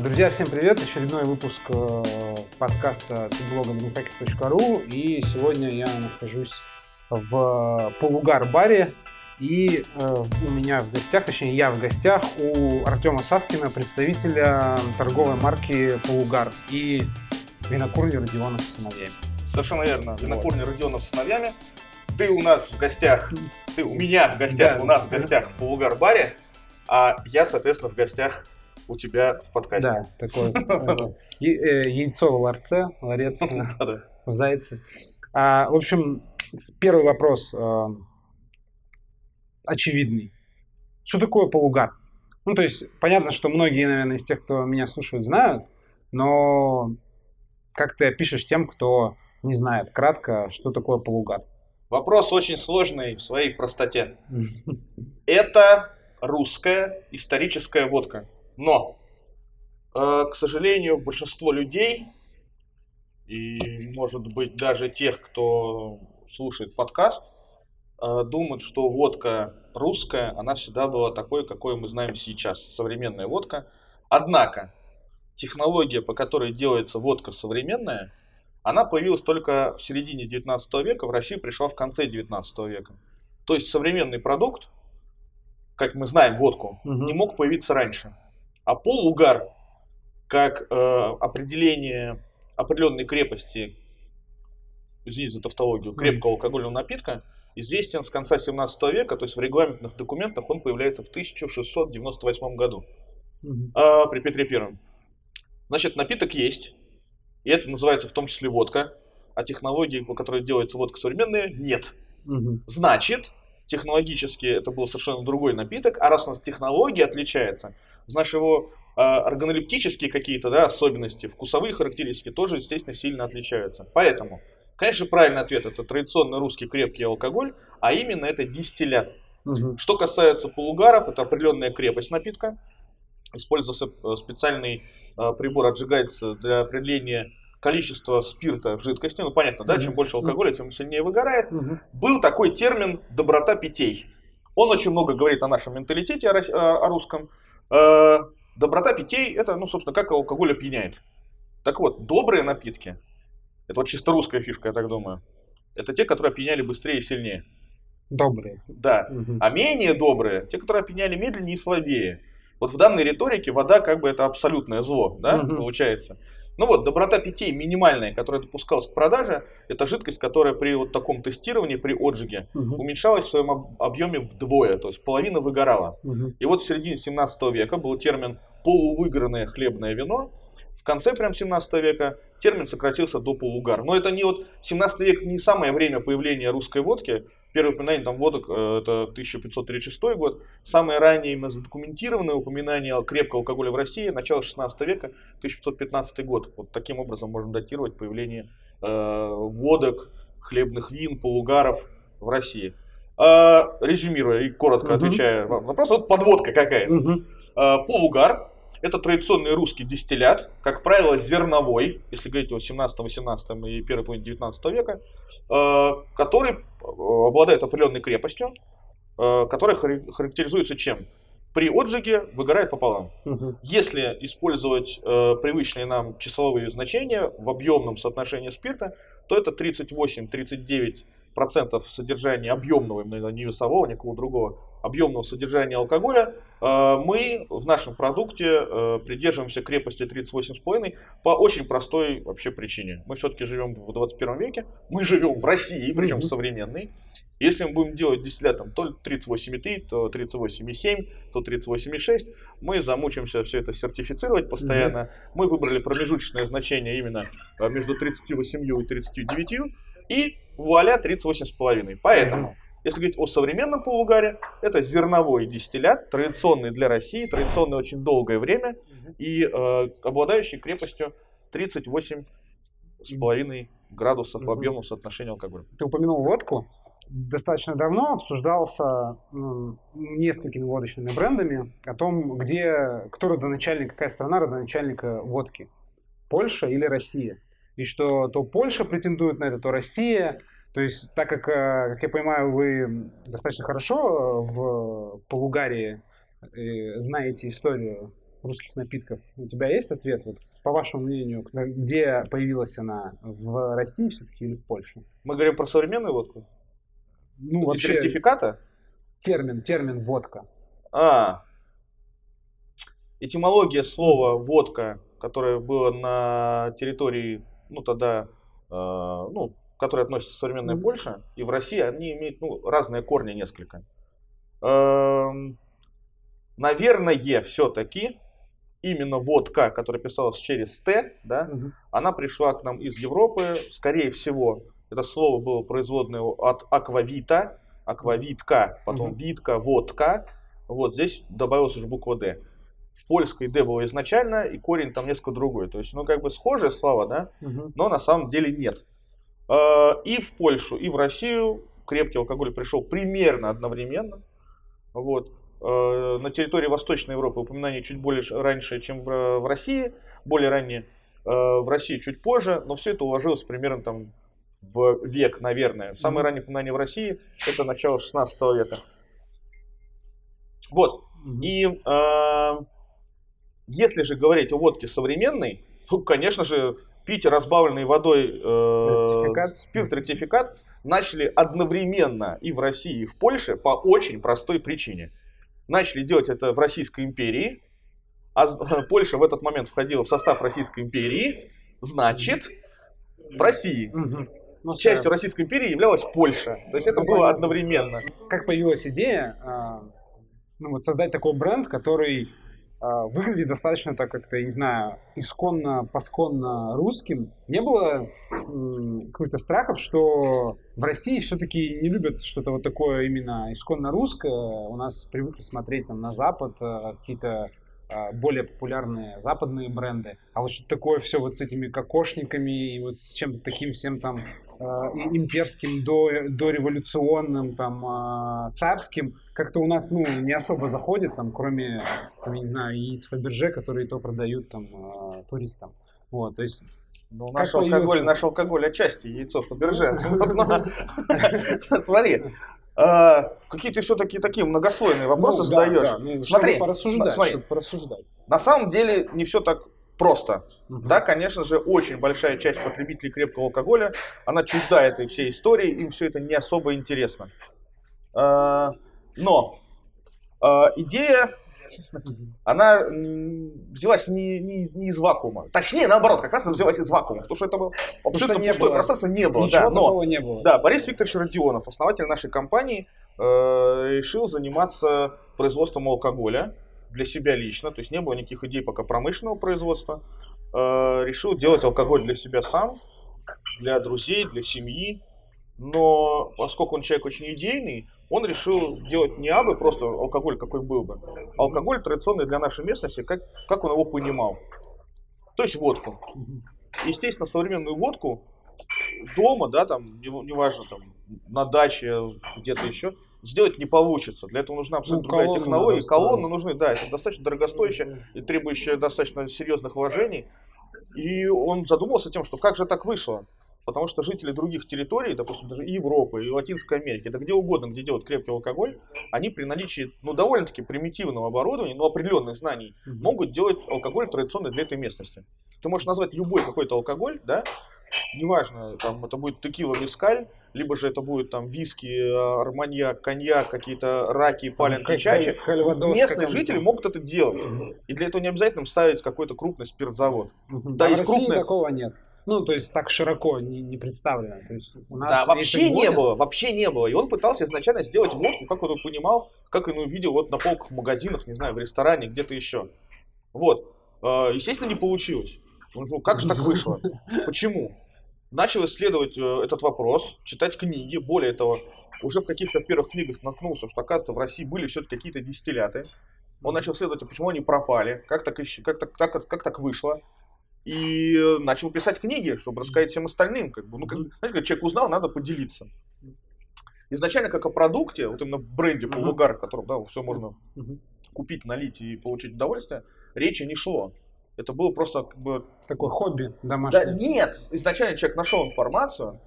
Друзья, всем привет! Очередной выпуск э, подкаста блога benefactor.ru и сегодня я нахожусь в полугар-баре и э, у меня в гостях, точнее я в гостях у Артема Савкина, представителя торговой марки Полугар и винокурни Родионов с сыновьями. Совершенно верно. Винокурни вот. Родионов с сыновьями. Ты у нас в гостях, ты у меня в гостях, да, у нас в гостях в Полугар-баре, а я, соответственно, в гостях у тебя в подкасте. Да, такое э, э, яйцо в ларце, ларец в зайце. А, в общем, первый вопрос э, очевидный. Что такое полугар? Ну, то есть, понятно, что многие, наверное, из тех, кто меня слушают, знают, но как ты опишешь тем, кто не знает кратко, что такое полугар? Вопрос очень сложный в своей простоте. Это русская историческая водка. Но, э, к сожалению, большинство людей, и, может быть, даже тех, кто слушает подкаст, э, думают, что водка русская, она всегда была такой, какой мы знаем сейчас, современная водка. Однако, технология, по которой делается водка современная, она появилась только в середине 19 века, в Россию пришла в конце 19 века. То есть современный продукт, как мы знаем водку, угу. не мог появиться раньше. А полугар, как э, определение определенной крепости, извините за тавтологию, крепкого алкогольного напитка, известен с конца 17 века, то есть в регламентных документах он появляется в 1698 году угу. э, при Петре Первом. Значит, напиток есть, и это называется в том числе водка, а технологии, по которой делается водка современная, нет. Угу. Значит, технологически это был совершенно другой напиток, а раз у нас технология отличается, значит его э, органолептические какие-то да, особенности, вкусовые характеристики тоже, естественно, сильно отличаются. Поэтому, конечно, правильный ответ это традиционный русский крепкий алкоголь, а именно это дистиллят. Угу. Что касается полугаров, это определенная крепость напитка. Использовался э, специальный э, прибор, отжигается для определения количество спирта в жидкости, ну понятно, да, чем больше алкоголя, тем сильнее выгорает, был такой термин «доброта питей». Он очень много говорит о нашем менталитете, о, русском. Э, доброта питей – это, ну, собственно, как алкоголь опьяняет. Так вот, добрые напитки, это вот чисто русская фишка, я так думаю, это те, которые опьяняли быстрее и сильнее. Добрые. Да. Угу. А менее добрые, те, которые опьяняли медленнее и слабее. Вот в данной риторике вода как бы это абсолютное зло, да, угу. получается. Ну вот, доброта питей минимальная, которая допускалась к продаже, это жидкость, которая при вот таком тестировании, при отжиге, угу. уменьшалась в своем объеме вдвое, то есть половина выгорала. Угу. И вот в середине 17 века был термин полувыгранное хлебное вино, в конце прям 17 века термин сократился до полугар. Но это не вот 17 век не самое время появления русской водки, Первое упоминание там водок э, это 1536 год. Самое раннее именно задокументированное упоминание крепкого алкоголя в России начало 16 века, 1515 год. Вот таким образом можно датировать появление э, водок, хлебных вин, полугаров в России. Э, резюмируя и коротко угу. отвечая вам на вопрос, вот подводка какая-то. Угу. Э, полугар это традиционный русский дистиллят, как правило, зерновой, если говорить о 17, 18 и первой половине 19 века, э, который э, обладает определенной крепостью, э, которая характеризуется чем? При отжиге выгорает пополам. Угу. Если использовать привычные нам числовые значения в объемном соотношении спирта, то это 38-39 процентов содержания объемного, именно не весового, никакого другого, объемного содержания алкоголя, э, мы в нашем продукте э, придерживаемся крепости 38,5 по очень простой вообще причине. Мы все-таки живем в 21 веке, мы живем в России, причем современной. Если мы будем делать дистиллятом то 38,3, то 38,7, то 38,6, мы замучимся все это сертифицировать постоянно. Мы выбрали промежуточное значение именно э, между 38 и 39, и вуаля 38,5. Поэтому, если говорить о современном полугаре, это зерновой дистиллят, традиционный для России, традиционный очень долгое время и э, обладающий крепостью 38,5 градусов в объемном соотношении алкоголя. Ты упомянул водку. Достаточно давно обсуждался ну, несколькими водочными брендами о том, где, кто родоначальник, какая страна родоначальника водки. Польша или Россия и что то Польша претендует на это, то Россия. То есть, так как, э, как я понимаю, вы достаточно хорошо в Полугарии знаете историю русских напитков. У тебя есть ответ, вот, по вашему мнению, где появилась она? В России все-таки или в Польше? Мы говорим про современную водку? Ну, Из вообще, сертификата? термин, термин водка. А, этимология слова водка, которое было на территории, ну тогда, э, ну, которая относится к современной. Польше, и в России они имеют ну, разные корни несколько. Эм, наверное, все-таки именно водка, которая писалась через Т, да, Мгм. она пришла к нам из Европы, скорее всего, это слово было производное от аквавита, аквавитка, потом Мгм. витка, водка, вот здесь добавилась уже буква Д. В польской Д было изначально, и корень там несколько другой. То есть, ну, как бы схожие слова, да, но на самом деле нет. Э, И в Польшу, и в Россию крепкий алкоголь пришел примерно одновременно. Вот. Э, На территории Восточной Европы упоминание чуть более раньше, чем в России, более раннее. Э, В России чуть позже, но все это уложилось примерно там в век, наверное. Самое Мгм. раннее упоминание в России это начало 16 века. Вот. Мгм. И если же говорить о водке современной, то, конечно же, пить разбавленной водой э, Ректификат. спирт-ректификат начали одновременно и в России, и в Польше по очень простой причине. Начали делать это в Российской империи, а Польша в этот момент входила в состав Российской империи, значит, в России. Ну, Частью. Российской империи являлась Польша. То есть это Ну, было одновременно. как появилась идея а, ну, вот создать такой бренд, который выглядит достаточно так как-то, не знаю, исконно, посконно русским. Не было каких-то страхов, что в России все-таки не любят что-то вот такое именно исконно русское. У нас привыкли смотреть там на Запад а, какие-то а, более популярные западные бренды. А вот что такое все вот с этими кокошниками и вот с чем-то таким всем там а, и- имперским, до, дореволюционным, там, а, царским, как-то у нас, ну, не особо заходит, там, кроме, там, я не знаю, яиц Фаберже, которые то продают, там, а, туристам. Вот, то есть, Ну, Как наш алкоголь, появился? наш алкоголь отчасти яйцо Фаберже. Смотри, а, какие ты все-таки такие многослойные вопросы ну, да, задаешь. да, ну, Смотри, порассуждать. На самом деле не все так просто. Да, конечно же, очень большая часть потребителей крепкого алкоголя, она чужда этой всей истории, им все это не особо интересно. Но а, идея, она взялась не, не из, не из вакуума. Точнее, наоборот, как раз она взялась из вакуума, потому что это было абсолютно не пустое было. пространство, не было. Ничего да, но- не было. да, Борис Викторович Родионов, основатель нашей компании, э, решил заниматься производством алкоголя для себя лично, то есть не было никаких идей пока промышленного производства. Э, решил делать алкоголь для себя сам, для друзей, для семьи. Но поскольку он человек очень идейный, он решил делать не абы просто алкоголь, какой был бы, а алкоголь традиционный для нашей местности, как, как он его понимал. То есть водку. Естественно, современную водку дома, да, там, не- неважно, там, на даче, где-то еще, сделать не получится. Для этого нужна абсолютно Ну, другая технология. надо Колонны нужны, да, это достаточно дорогостоящее и требующее достаточно серьезных вложений. И он задумался тем, что как же так вышло? Потому что жители других территорий, допустим, даже и Европы, и Латинской Америки, да где угодно, где делают крепкий алкоголь, они при наличии, ну, довольно-таки примитивного оборудования, но определенных знаний, могут делать алкоголь традиционный для этой местности. Ты можешь назвать любой какой-то алкоголь, да, неважно, там это будет текила, вискаль, либо же это будет там виски, э, арманьяк, коньяк, какие-то раки, паленки, чачи. Местные жители могут это делать. И для этого не обязательно ставить какой-то крупный спиртзавод. Да, а в есть России крупные- такого нет. Ну, то есть так широко не, не представлено. То есть у нас Да, вообще не было, вообще не было. И он пытался изначально сделать водку, как он его понимал, как он ее видел вот на полках в магазинах, не знаю, в ресторане, где-то еще. Вот. Э, Естественно, не получилось. Он Ну, как же так вышло? Почему? Начал исследовать э, этот вопрос, читать книги. Более того, уже в каких-то первых книгах наткнулся, что, оказывается, в России были все-таки какие-то дистилляты. Он начал исследовать, а почему они пропали, как так, ищ- как так, как, как так вышло. И э, начал писать книги, чтобы рассказать всем остальным. Как бы, ну, как, знаете, как человек узнал, надо поделиться. Изначально как о продукте, вот именно бренде полугар, в котором да, все можно купить, налить и получить удовольствие, речи не шло. Это было просто как бы... Такое хобби Да домашнее. нет! Изначально человек нашел информацию,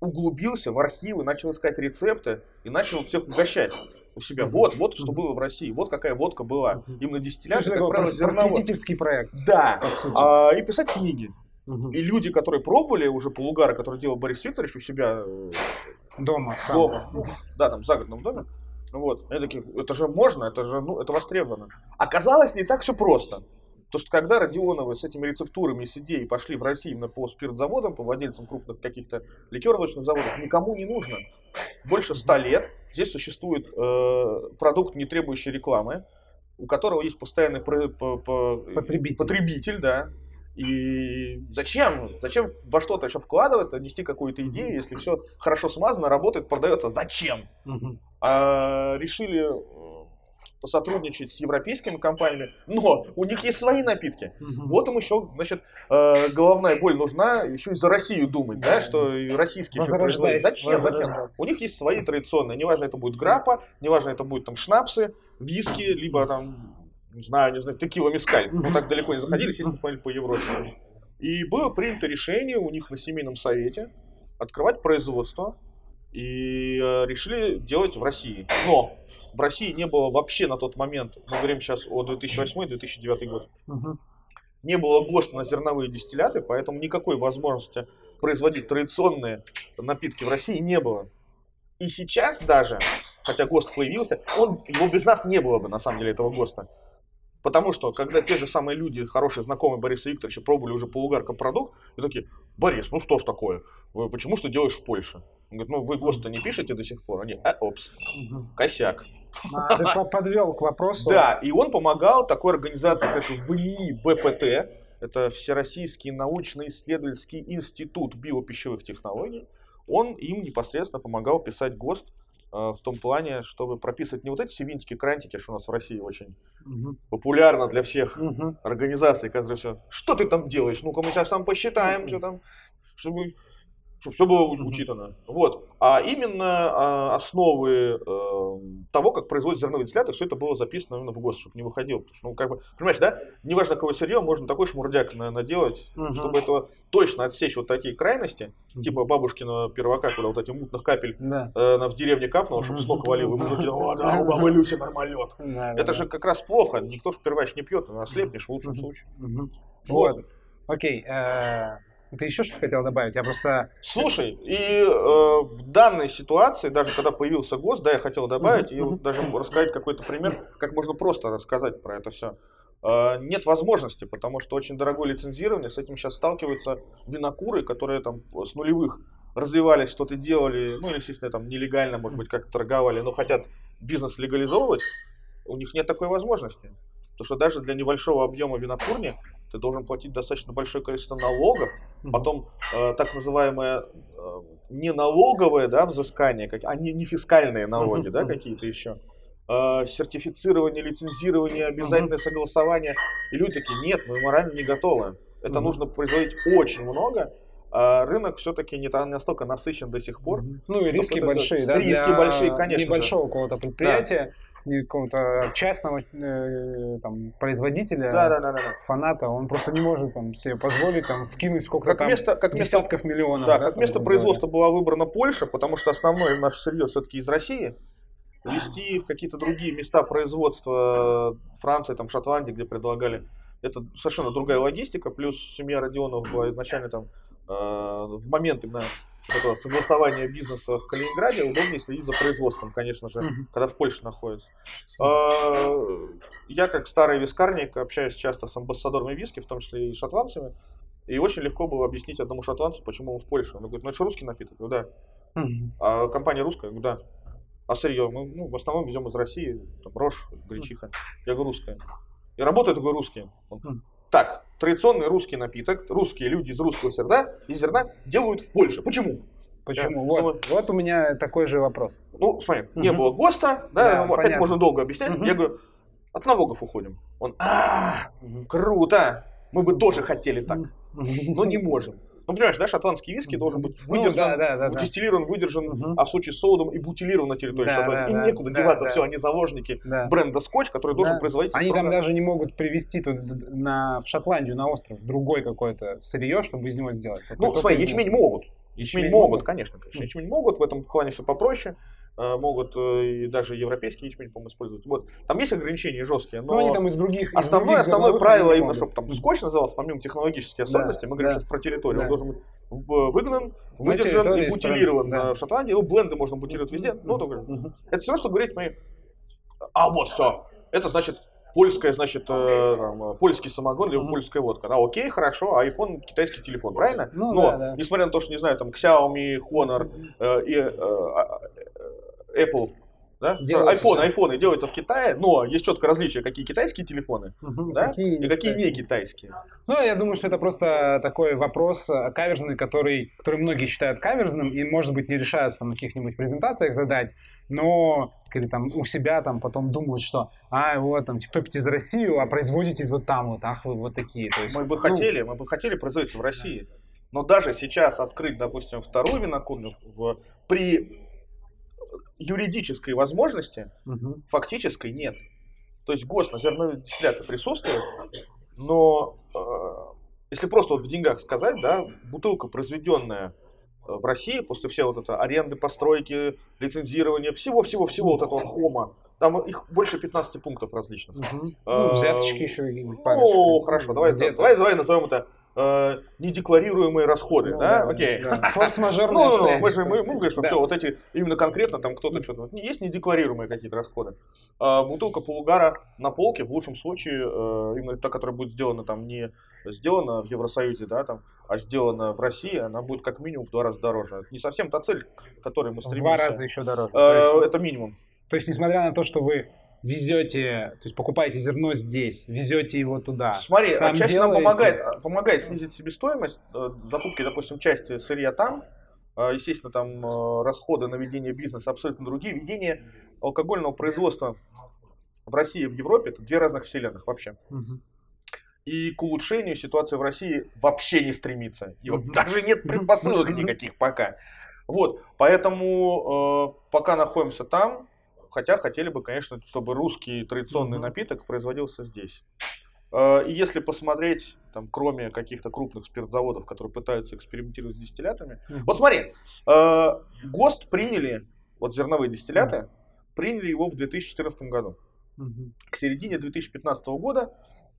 углубился в архивы, начал искать рецепты и начал всех угощать у себя. Вот, вот что было в России, вот какая водка была. Именно дистилляция, как правило, Просветительский проект. Да, а, и писать книги. Угу. И люди, которые пробовали уже полугара, который делал Борис Викторович у себя э, дома, дома сам. да, там в загородном доме, вот, они такие, это же можно, это же, ну, это востребовано. Оказалось, не так все просто. То, что когда Родионовы с этими рецептурами с идеей пошли в Россию именно по спиртзаводам, по владельцам крупных каких-то ликеровочных заводов, никому не нужно. Больше ста лет здесь существует э, продукт, не требующий рекламы, у которого есть постоянный про, по, по, потребитель. потребитель, да. И зачем? Зачем во что-то еще вкладываться, нести какую-то идею, если все хорошо смазано, работает, продается? Зачем? А, решили посотрудничать с европейскими компаниями, но у них есть свои напитки. Угу. Вот им еще, значит, э, головная боль нужна еще и за Россию думать, да, что и российские производят. Зачем? Зачем? У них есть свои традиционные, неважно, это будет грапа, неважно, это будет там шнапсы, виски, либо там, не знаю, не знаю, текила мискаль. Мы так далеко не заходили, естественно, по Европе. И было принято решение у них на семейном совете открывать производство и э, решили делать в России. Но в России не было вообще на тот момент, мы говорим сейчас о 2008-2009 год, угу. не было ГОСТа на зерновые дистилляты, поэтому никакой возможности производить традиционные напитки в России не было. И сейчас даже, хотя ГОСТ появился, он, его без нас не было бы, на самом деле, этого ГОСТа. Потому что, когда те же самые люди, хорошие знакомые Бориса Викторовича, пробовали уже полугарка продукт, и такие, Борис, ну что ж такое? Почему что делаешь в Польше? Он говорит, ну вы ГОСТа не пишете до сих пор? Они, а, опс, косяк. Ты подвел к вопросу. Да, и он помогал такой организации, как ВИИ БПТ, это Всероссийский научно-исследовательский институт биопищевых технологий, он им непосредственно помогал писать ГОСТ э, в том плане, чтобы прописывать не вот эти все винтики-крантики, что у нас в России очень угу. популярно для всех угу. организаций, которые все, что ты там делаешь, ну-ка мы сейчас там посчитаем, угу. что там, чтобы чтобы все было учитано. Вот. А именно а, основы э, того, как производят зерновые дистилляты, все это было записано именно в ГОСТ, чтобы не выходило. Потому что, ну, как бы, понимаешь, да, неважно какое сырье, можно такой шмурдяк наделать, угу. чтобы этого точно отсечь вот такие крайности, угу. типа бабушкина первака, куда вот этих мутных капель да. э, в деревне капнуло, чтобы снова валил, и мужики, о, да, у бабы Люси нормальет. Да, это же как раз плохо, никто же первач не пьет, ослепнешь в лучшем случае. Вот. Окей. Э, ты еще что хотел добавить? Я просто... Слушай, и э, в данной ситуации, даже когда появился ГОСТ, да, я хотел добавить, и вот даже рассказать какой-то пример, как можно просто рассказать про это все. Э, нет возможности, потому что очень дорогое лицензирование, с этим сейчас сталкиваются винокуры, которые там с нулевых развивались, что-то делали, ну, или, естественно, там нелегально, может быть, как-то торговали, но хотят бизнес легализовывать, у них нет такой возможности. Потому что даже для небольшого объема винокурни ты должен платить достаточно большое количество налогов, потом э, так называемое э, не налоговое да, взыскание, как, а не, не фискальные налоги да, какие-то еще, э, сертифицирование, лицензирование, обязательное согласование. И люди такие, нет, мы морально не готовы. Это нужно производить очень много, а рынок все-таки не настолько насыщен до сих пор. Ну и риски большие, да? Риски большие, конечно. Небольшого какого-то предприятия, да. какого-то частного э, там, производителя, да, да, да, да, фаната, он просто не может там, себе позволить там, вкинуть сколько-то там место, как десятков место, миллионов. Да, да как место производства была выбрана Польша, потому что основное наше сырье все-таки из России. Вести в какие-то другие места производства Франции, там, Шотландии, где предлагали это совершенно другая логистика, плюс семья Родионов была изначально там в момент именно этого согласования бизнеса в Калининграде удобнее следить за производством, конечно же, mm-hmm. когда в Польше находится. Э, я как старый вискарник общаюсь часто с амбассадорами виски, в том числе и шотландцами, и очень легко было объяснить одному шотландцу, почему он в Польше. Он говорит, ну это же русский напиток, я говорю, да. Mm-hmm. А компания русская, я говорю, да. А сырье мы ну, в основном везем из России, там рожь, гречиха. Я говорю, русская. И работает такой русский. Он, так, традиционный русский напиток, русские люди из русского зерна, из зерна делают в Польше. Почему? Почему? Да, вот, ну, вот у меня такой же вопрос. Ну, смотри, угу. не было ГОСТа, да, да опять понятно. можно долго объяснять. Угу. Я говорю, от налогов уходим. Он, а, круто, мы бы тоже хотели так, но не можем. Ну, понимаешь, да, шотландский виски должен быть ну выдержан, ну, да, да, да, дистиллирован, выдержан, угу. а в случае с солодом и бутилирован на территории да, Шотландии. Да, и некуда да, деваться, да, все, они заложники да. бренда Скотч, который да. должен производить. Они там даже не могут привезти тут на, в Шотландию, на остров, другой какой-то сырье, чтобы из него сделать. Ну, смотри, ячмень могут. Ячмень, ячмень могут, конечно, конечно. Ячмень могут, в этом плане все попроще. Э, могут э, и даже европейский ячмень, по-моему, использовать. Вот. Там есть ограничения жесткие, но, но они там из других основное, из других основное правило именно, чтобы там скотч назывался, помимо технологических особенностей, да, мы говорим да. сейчас про территорию, да. он должен быть выгнан, выдержан и бутилирован да. в Шотландии. Ну, бленды можно бутилировать везде. Ну, только... угу. Это все, что говорить мы. А вот все. Это значит польская, значит, э, там, польский самогон или mm-hmm. польская водка. Да, окей, хорошо, а iPhone китайский телефон, правильно? Ну, Но, да, да. несмотря на то, что, не знаю, там, Xiaomi, Honor э, и э, э, Apple да? Делаются айфоны делаются в Китае, но есть четкое различие, какие китайские телефоны угу, да? какие и какие не китайские. Ну, я думаю, что это просто такой вопрос э, каверзный, который, который многие считают каверзным и, может быть, не решаются там, на каких-нибудь презентациях задать, но или там у себя там потом думают, что а вот там топите за Россию, а производите вот там вот, ах вы вот такие. То есть, мы бы ну, хотели, мы бы хотели производить в России, но даже сейчас открыть, допустим, вторую винокурню в, при юридической возможности угу. фактической нет. То есть ГОСТ на зерновые дистилляты присутствует, но э, если просто вот в деньгах сказать, да, бутылка, произведенная э, в России после всей вот это аренды, постройки, лицензирования, всего-всего-всего вот этого кома, там их больше 15 пунктов различных. Угу. Ну, взяточки еще. Ну, хорошо, давай, давай, давай назовем это э, недекларируемые расходы, ну, да? Окей. Форс-мажорные ну, ну, мы, же, мы, говорим, что все, вот эти, именно конкретно там кто-то что-то, есть недекларируемые какие-то расходы. А, бутылка полугара на полке, в лучшем случае, э, именно та, которая будет сделана там не сделана в Евросоюзе, да, там, а сделана в России, она будет как минимум в два раза дороже. Это не совсем та цель, к которой мы стремимся. В два раза еще дороже. Э, это минимум. То есть, несмотря на то, что вы везете, то есть покупаете зерно здесь, везете его туда. Смотри, там часть делаете... нам помогает, помогает снизить себестоимость э, закупки, допустим, части сырья там, э, естественно, там э, расходы на ведение бизнеса абсолютно другие. Ведение алкогольного производства в России и в Европе это две разных вселенных вообще. Угу. И к улучшению ситуации в России вообще не стремится. И вот даже нет предпосылок никаких пока. Вот, поэтому э, пока находимся там, Хотя хотели бы, конечно, чтобы русский традиционный mm-hmm. напиток производился здесь. Э, и если посмотреть, там, кроме каких-то крупных спиртзаводов, которые пытаются экспериментировать с дистиллятами. Mm-hmm. Вот смотри, э, ГОСТ приняли, вот зерновые дистилляты, mm-hmm. приняли его в 2014 году. Mm-hmm. К середине 2015 года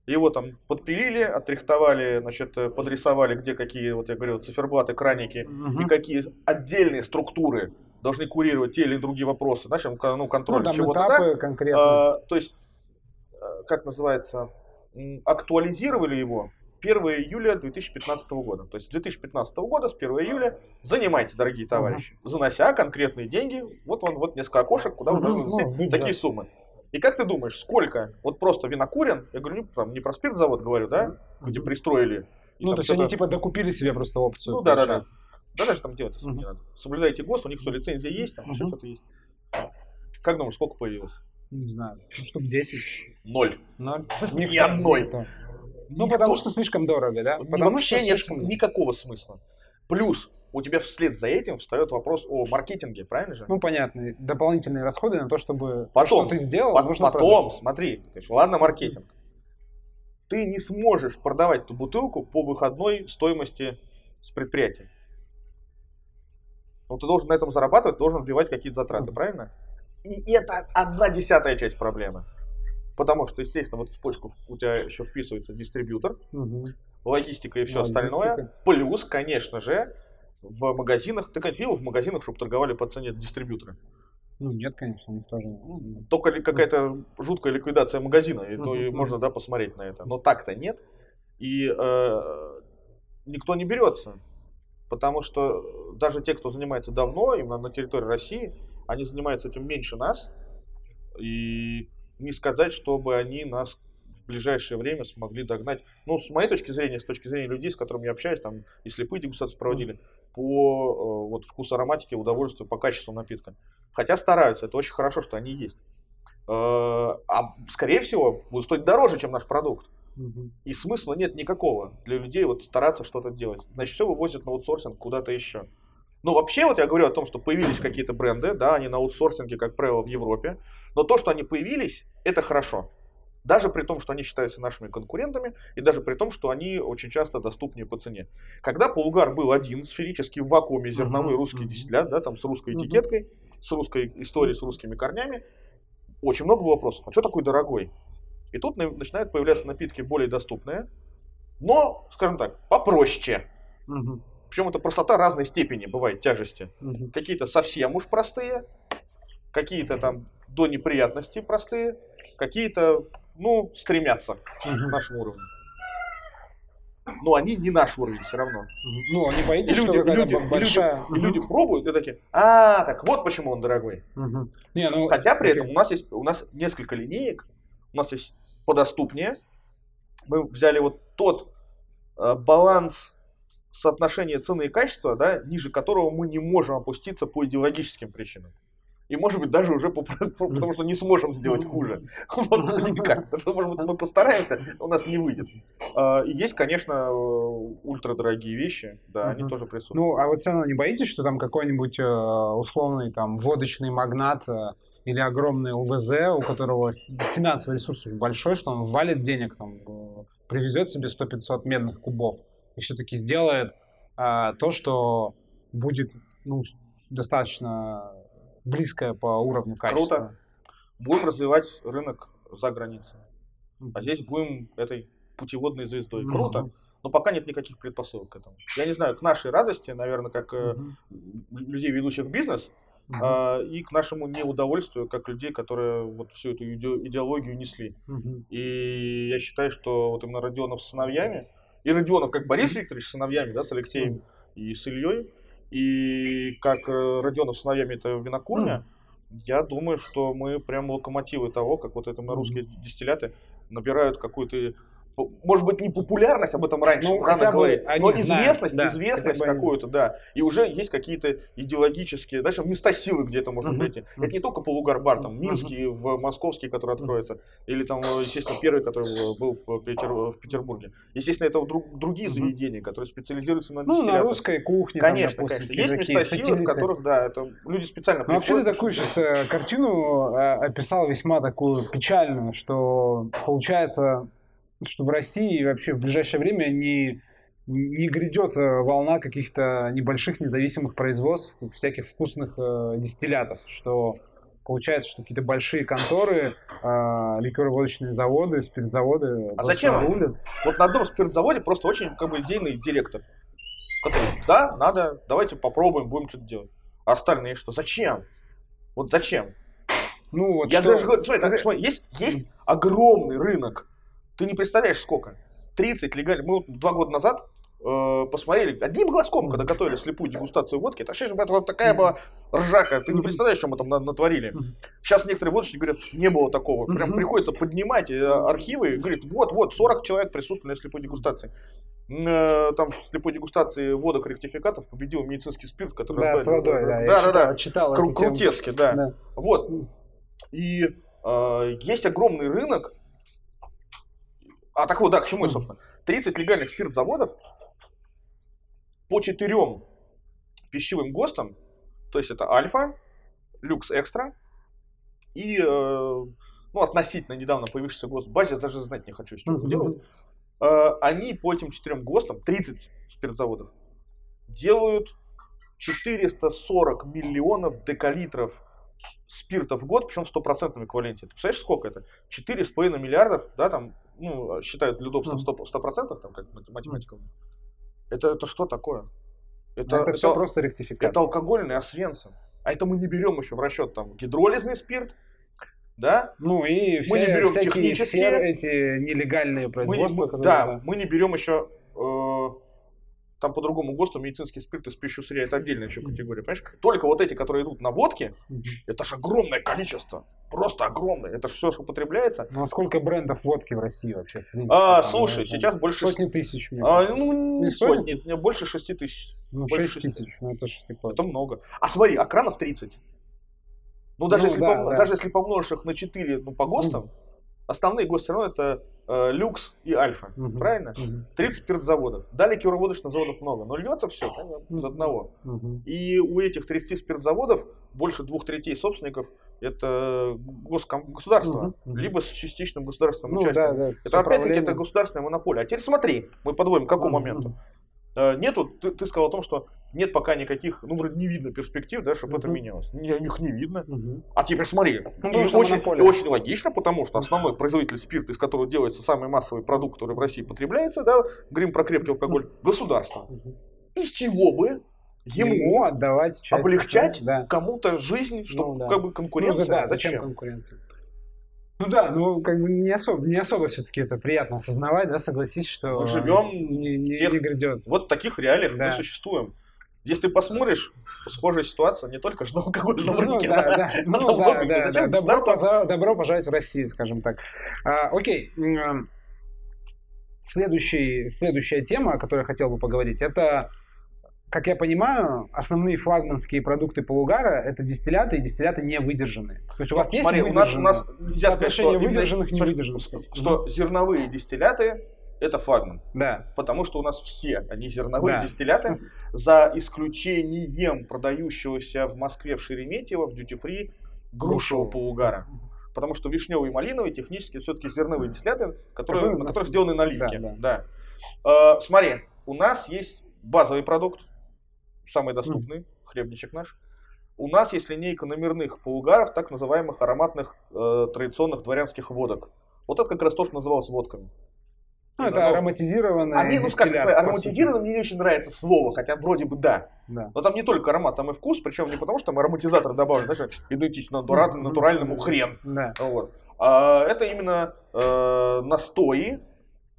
его там подпилили, отрихтовали, значит, подрисовали, где какие, вот я говорил, циферблаты, краники угу. и какие отдельные структуры должны курировать те или другие вопросы, знаешь, ну, контроль ну, чего-то. Этапы да? конкретно. А, то есть, э, как называется, актуализировали его 1 июля 2015 года. То есть с 2015 года, с 1 июля, занимайте, дорогие товарищи, uh занося конкретные деньги, вот он, вот несколько окошек, куда вы должны ну, такие суммы. И как ты думаешь, сколько, вот просто винокурен, я говорю, там, не про спиртзавод говорю, да, где пристроили. Ну, то есть они типа докупили себе просто опцию. Ну, да, да, да. Да даже там делать особо не надо. Соблюдайте ГОСТ, у них все, лицензия есть, там еще что-то есть. Как думаешь, сколько появилось? Не знаю, ну, штук 10. Ноль. Ноль? Ни одной. Ну, Никто. потому что слишком дорого, да? Потому Вообще что нет слишком... никакого смысла. Плюс, у тебя вслед за этим встает вопрос о маркетинге, правильно же? Ну, понятно. Дополнительные расходы на то, чтобы потом, то, что ты сделал, по- нужно Потом, продать. смотри, ладно маркетинг. Ты не сможешь продавать ту бутылку по выходной стоимости с предприятия. Ну, ты должен на этом зарабатывать, должен вбивать какие-то затраты, правильно? И это одна десятая часть проблемы. Потому что, естественно, вот в цепочку у тебя еще вписывается дистрибьютор, угу. логистика и все логистика. остальное. Плюс, конечно же, в магазинах, ты как видел в магазинах, чтобы торговали по цене дистрибьютора? Ну, нет, конечно, у них тоже. Ну, Только ли какая-то жуткая ликвидация магазина, и то и можно, да, посмотреть на это. Но так-то нет. И э, никто не берется. Потому что даже те, кто занимается давно, именно на территории России, они занимаются этим меньше нас. И не сказать, чтобы они нас в ближайшее время смогли догнать. Ну, с моей точки зрения, с точки зрения людей, с которыми я общаюсь, там и слепые дегустации проводили, по э, вот, вкусу ароматики, удовольствию, по качеству напитка. Хотя стараются, это очень хорошо, что они есть. Э, а скорее всего, будут стоить дороже, чем наш продукт. И смысла нет никакого для людей вот стараться что-то делать. Значит, все вывозят на аутсорсинг куда-то еще. Ну, вообще, вот я говорю о том, что появились какие-то бренды, да, они на аутсорсинге, как правило, в Европе. Но то, что они появились, это хорошо. Даже при том, что они считаются нашими конкурентами, и даже при том, что они очень часто доступнее по цене. Когда полугар был один, сферический, в вакууме, зерновой uh-huh, русский uh-huh. дистиллят, да, там с русской этикеткой, uh-huh. с русской историей, с русскими корнями, очень много вопросов. А что такой дорогой? И тут начинают появляться напитки более доступные, но, скажем так, попроще. Угу. Причем это простота разной степени бывает тяжести. Угу. Какие-то совсем уж простые, какие-то там до неприятностей простые, какие-то, ну, стремятся угу. к нашему уровню. Но они не наш уровень все равно. Ну, они боитесь, люди, что люди, большая... люди, люди пробуют и такие, а, так вот почему он дорогой. Угу. Не, ну, Хотя при этом у нас есть у нас несколько линеек, у нас есть подоступнее. Мы взяли вот тот э, баланс соотношения цены и качества, да, ниже которого мы не можем опуститься по идеологическим причинам. И, может быть, даже уже по, потому что не сможем сделать хуже. Вот никак. Может быть, мы постараемся, у нас не выйдет. А, и есть, конечно, ультрадорогие вещи, да, они тоже присутствуют. Ну, а вот все равно не боитесь, что там какой-нибудь э, условный там водочный магнат э, или огромный ЛВЗ, у которого финансовый ресурс очень большой, что он валит денег, там, э, привезет себе 100-500 медных кубов и все-таки сделает а, то, что будет ну, достаточно близкое по уровню качества. Круто. Будем развивать рынок за границей. А здесь будем этой путеводной звездой. Круто. Но пока нет никаких предпосылок к этому. Я не знаю, к нашей радости, наверное, как uh людей, ведущих бизнес, uh и к нашему неудовольствию, как людей, которые вот всю эту идеологию несли. uh И я считаю, что вот именно Родионов с сыновьями, и Родионов как Борис Викторович с сыновьями, да, с Алексеем uh и с Ильей, и как э, Родионов с сыновьями это винокурня, mm. я думаю, что мы прям локомотивы того, как вот это русские mm. дистилляты набирают какую-то может быть, не популярность об этом раньше, ну, рано говорить, но известность, да, известность какую-то, да. И уже есть какие-то идеологические, дальше места силы, где это можно пройти. Uh-huh. Это не только полугарбар, там, Минский, uh-huh. в Московский, который откроется, или там, естественно, первый, который был в, Петер, в Петербурге. Естественно, это друг, другие uh-huh. заведения, которые специализируются на Ну, на русской кухне. Конечно, там, допустим, конечно. Есть места силы, в которых, да, это люди специально Ну, вообще ты такую сейчас э, картину э, описал весьма такую печальную, что получается что в России вообще в ближайшее время не, не грядет э, волна каких-то небольших независимых производств, всяких вкусных э, дистиллятов, что получается, что какие-то большие конторы, э, ликероводочные заводы, спиртзаводы а зачем? рулят. Вот на одном спиртзаводе просто очень как бы идейный директор, который, да, надо, давайте попробуем, будем что-то делать. А остальные что? Зачем? Вот зачем? Ну вот Я что... даже говорю, смотри, так, смотри, есть, есть огромный рынок ты не представляешь, сколько. 30 легально. Мы два года назад э, посмотрели одним глазком, когда готовили слепую дегустацию водки. Это же вот такая была ржака. Ты не представляешь, что мы там натворили. Сейчас некоторые водочники говорят, не было такого. Прям приходится поднимать э, архивы говорит, вот, вот, 40 человек присутствовали на слепой дегустации. Э, там в слепой дегустации водок ректификатов победил медицинский спирт, который... Да, с водой, да. Да, да, да. Читал Кру- Крутецкий, да. да. Вот. И э, есть огромный рынок, а так вот, да, к чему я, собственно. 30 легальных спиртзаводов по четырем пищевым ГОСТам, то есть это Альфа, Люкс Экстра и э, ну, относительно недавно появившийся ГОСТ Базис, даже знать не хочу, что mm-hmm. делают. Э, они по этим четырем ГОСТам, 30 спиртзаводов, делают 440 миллионов декалитров спирта в год, причем в стопроцентном эквиваленте. Ты представляешь, сколько это? 4,5 миллиардов, да, там, ну, считают для удобства 100%, 100% там, как математикам. Это, это что такое? Это, это, это все просто ректификация. Это алкогольный освенцим. А это мы не берем еще в расчет там гидролизный спирт, да? Ну и мы все, не берем всякие сер, эти нелегальные производства. Мы, мы, да, да, мы не берем еще там по другому ГОСТу медицинский спирт из пищу сырья это отдельная еще категория, понимаешь? Только вот эти, которые идут на водке, это же огромное количество, просто огромное. Это же все, что употребляется. Ну а сколько брендов водки в России вообще? В принципе, а, там, слушай, там, сейчас больше... Сотни тысяч, мне а, Ну, не сотни, сотни, больше шести тысяч. Ну, шесть тысяч, ну это же такое. Это много. А смотри, экранов 30. Ну, даже, ну, если, да, пом... да. даже если помножишь их на 4 ну, по ГОСТам, mm. основные ГОСТы все равно это э, люкс и альфа. Мгм. Правильно? Мгм. 30 спиртзаводов. Далее кироводочных заводов много. Но льется все из одного. Мгм. И у этих 30 спиртзаводов больше двух третей собственников это госком- государство, мгм. либо с частичным государственным Ну, да, участием. да, это с опять-таки это государственная монополия. А теперь смотри, мы подводим к какому Мгм, моменту. Э, Нету, ты, ты сказал о том, что нет пока никаких, ну, вроде не видно перспектив, да, чтобы это Мгм. менялось. Не, их не видно. Мгм. А теперь смотри, Ну, и очень, и очень логично, потому что основной производитель спирта, из которого делается самый массовый продукт, который в России потребляется, да, говорим про крепкий алкоголь, государство. Из чего бы ему, Ему отдавать часть. облегчать да. кому-то жизнь, чтобы Ну, да. как бы конкуренция. Ну, да, зачем конкуренция? Ну да, ну как бы не особо, не особо все-таки это приятно осознавать, да, согласись, что Мы живем не, не, тех- не грядет. Вот в таких реалиях Да. мы существуем. Если ты посмотришь, схожая ситуация не только же на алкогольном Ну, рынке. да, да. ну, да, да, да. Добро, поза- добро пожаловать в Россию, скажем так. А, окей. м, Следующий, следующая тема, о которой я хотел бы поговорить, это, как я понимаю, основные флагманские продукты полугара это дистилляты и дистилляты не выдержанные. То есть у вас есть Смотри, у нас, у выдержанные? нас сказать, соотношение именно- выдержанных, смотри, невыдержанных. Что зерновые дистилляты это флагман. Да. Потому что у нас все они зерновые Да. дистилляты, за исключением продающегося в Москве в Шереметьево в дьюти фри грушевого полугара. Потому что вишневый и малиновый технически все-таки зерновые дистилляты, которые, на которых сделаны наливки. Да, Да, Э, смотри, у нас есть базовый продукт, самый доступный, хлебничек наш. У нас есть линейка номерных полугаров, так называемых ароматных э, традиционных дворянских водок. Вот это как раз то, что называлось водками. Ну, это Ну, ароматизированные Они, ну, как ароматизированным мне не очень нравится слово, хотя вроде бы да. Да. Но там не только аромат, там и вкус, причем не потому, что там ароматизатор добавлен, знаешь, идентично натуральному хрен. Да. Вот. А это именно э, настои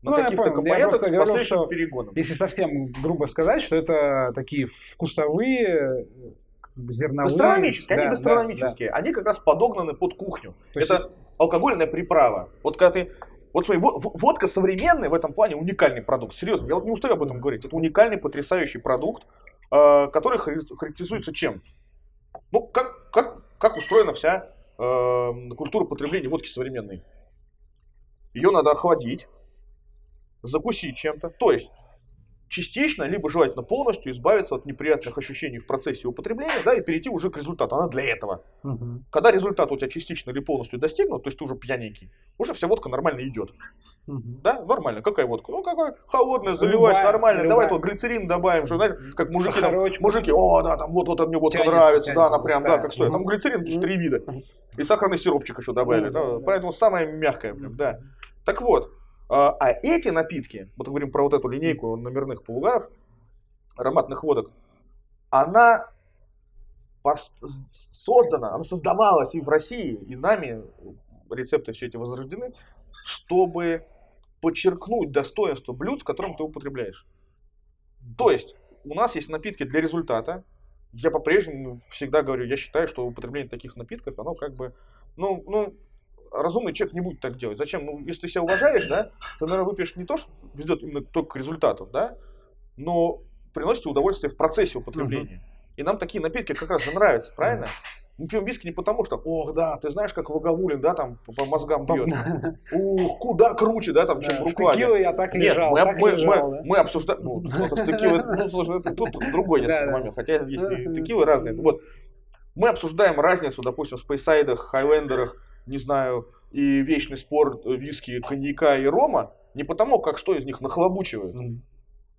на Ну, я каких-то понял. Я просто говорил, что перегоном. Если совсем грубо сказать, что это такие вкусовые зерновые. Гастрономические, они Да, да, гастрономические. Они как раз подогнаны под кухню. То есть- это алкогольная приправа. Вот когда ты вот смотри, во- во- водка современная в этом плане уникальный продукт. Серьезно, я вот не устаю об этом говорить. Это уникальный, потрясающий продукт, э, который характеризуется чем? Ну, как, как, как устроена вся э, культура потребления водки современной? Ее надо охладить, закусить чем-то. То есть частично, либо желательно полностью избавиться от неприятных ощущений в процессе употребления, да, и перейти уже к результату. Она для этого. да. Мгм. Когда результат у тебя частично или полностью достигнут, то есть ты уже пьяненький, уже вся водка нормально идет. Мгм. Да, нормально. Какая водка? Ну, какая холодная, заливать Любая, нормально. Давай тут глицерин добавим, что, знаешь, как мужики, там, мужики, о, да, там вот, вот мне водка Тянется, нравится, да, тянется, она прям, да, как стоит. Там глицерин, Мгм. три вида. И сахарный сиропчик еще добавили, Мгм, да, да, да. поэтому самая мягкая, прям, да. Так вот, а а эти напитки, вот говорим про вот эту линейку номерных полугаров, ароматных водок, она создана, она создавалась и в России, и нами, рецепты все эти возрождены, чтобы подчеркнуть достоинство блюд, с которым ты употребляешь. То есть, у нас есть напитки для результата. Я по-прежнему всегда говорю, я считаю, что употребление таких напитков, оно как бы, ну, ну, разумный человек не будет так делать. Зачем? Ну, если ты себя уважаешь, да, ты, наверное, выпьешь не то, что ведет именно только к результату, да, но приносит удовольствие в процессе употребления. И нам такие напитки как раз и нравятся, правильно? Мы пьем виски не потому, что, ох, да, ты знаешь, как Логовулин, да, там по, мозгам бьет. Ух, куда круче, да, там, чем Да, в С Рукладе. текилой я так Нет, лежал, мы, так мы, лежал, мы, да? мы обсуждаем. Ну, вот с текилой, ну, слушай, это тут другой несколько да. момент. Хотя есть и текилы разные. Вот. Мы обсуждаем разницу, допустим, в спейсайдах, хайлендерах, не знаю, и вечный спор э, виски, коньяка и рома, не потому, как что из них нахлобучивают, Мгм.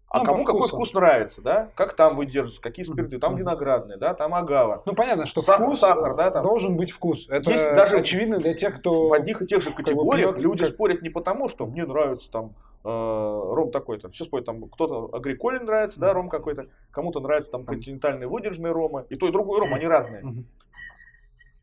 а Ну, кому какой вкус нравится, да? Как там выдерживаются, какие спирты, там виноградные, да, там агава. Ну, понятно, что Сахар, вкус сахар, да, там. должен быть вкус. Это Есть даже очевидно для тех, кто... В одних и тех же категориях пьет люди как- спорят не потому, что мне нравится там э, ром такой-то. Все спорят, там кто-то агриколин нравится, да, ром какой-то, кому-то нравится там континентальные выдержанные ромы. И то, и другой ром, они разные.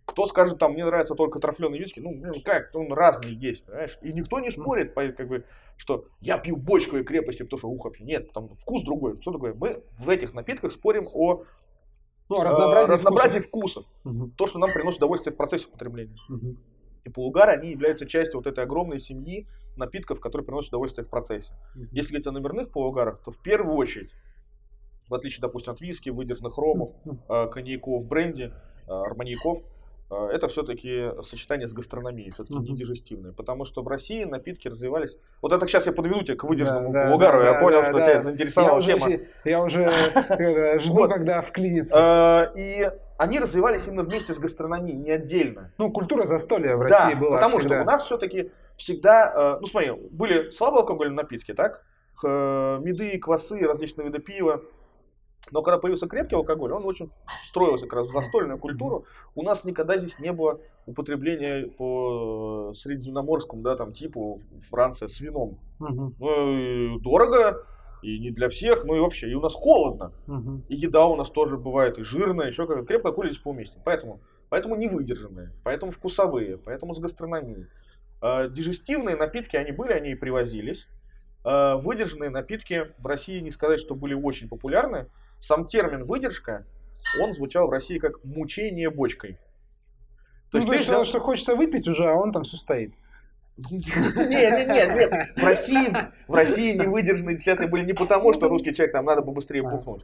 Кто скажет, там, мне нравится только трафленый виски, ну, ну, как, он разный есть, понимаешь? И никто не спорит, по- как бы, что я пью бочковой крепости, потому что ухо пью. Нет, там вкус другой, все другое. Мы в этих напитках спорим о Ну, э, разнообразие разнообразии вкусов. вкусов. То, что нам приносит удовольствие в процессе употребления. И полугары, они являются частью вот этой огромной семьи напитков, которые приносят удовольствие в процессе. Если говорить о номерных полугарах, то в первую очередь, в отличие, допустим, от виски, выдержанных ромов, э, коньяков, бренди, э, арманьяков, э, это все-таки сочетание с гастрономией, все-таки Мгм. не дижестивное. Потому что в России напитки развивались... Вот это сейчас я подведу тебя к выдержанному Да, угару, да, я да, понял, да, что да. тебя заинтересовала Я уже, тема. я уже э, жду, когда вклинится. Э, И они развивались именно вместе с гастрономией, не отдельно. Ну, культура застолья в России была потому что у нас все-таки всегда, э, ну смотри, были слабоалкогольные напитки, так? Х- Меды, квасы, различные виды пива. Но когда появился крепкий алкоголь, он очень встроился как раз в застольную культуру. У нас никогда здесь не было употребления по средиземноморскому, да, там, типу Франция с вином. Мгм, Ну, и дорого, и не для всех, ну и вообще, и у нас холодно. мгм. И еда у нас тоже бывает и жирная, еще как крепкое алкоголь здесь поуместен. Поэтому, поэтому не выдержанные, поэтому вкусовые, поэтому с гастрономией. Э, Дижестивные напитки, они были, они и привозились. Э, Выдержанные напитки в России не сказать, что были очень популярны. Сам термин выдержка, он звучал в России как мучение бочкой. Ну, То есть то ты есть, взял- что хочется выпить уже, а он там все стоит. нет, нет. В России, в России невыдержанные десятые были не потому, что русский человек там надо побыстрее А. бухнуть.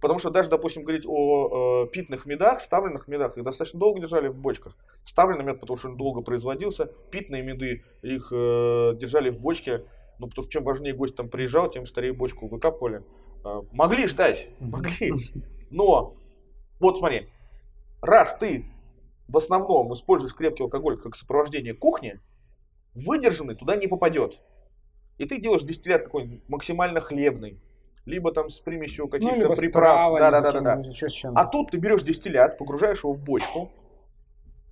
Потому что даже, допустим, говорить о э, питных медах, ставленных медах, их достаточно долго держали в бочках. Ставленный мед, потому что он долго производился. Питные меды, их э, держали в бочке. Ну, потому что чем важнее гость там приезжал, тем скорее бочку выкапывали. Э, могли ждать, могли. Но, вот смотри, раз ты в основном используешь крепкий алкоголь как сопровождение кухни, выдержанный туда не попадет. И ты делаешь дистиллят какой-нибудь максимально хлебный, либо там с примесью Ну, каких-то с приправ. Да, да, да, да, да. А тут ты берешь дистиллят, погружаешь его в бочку,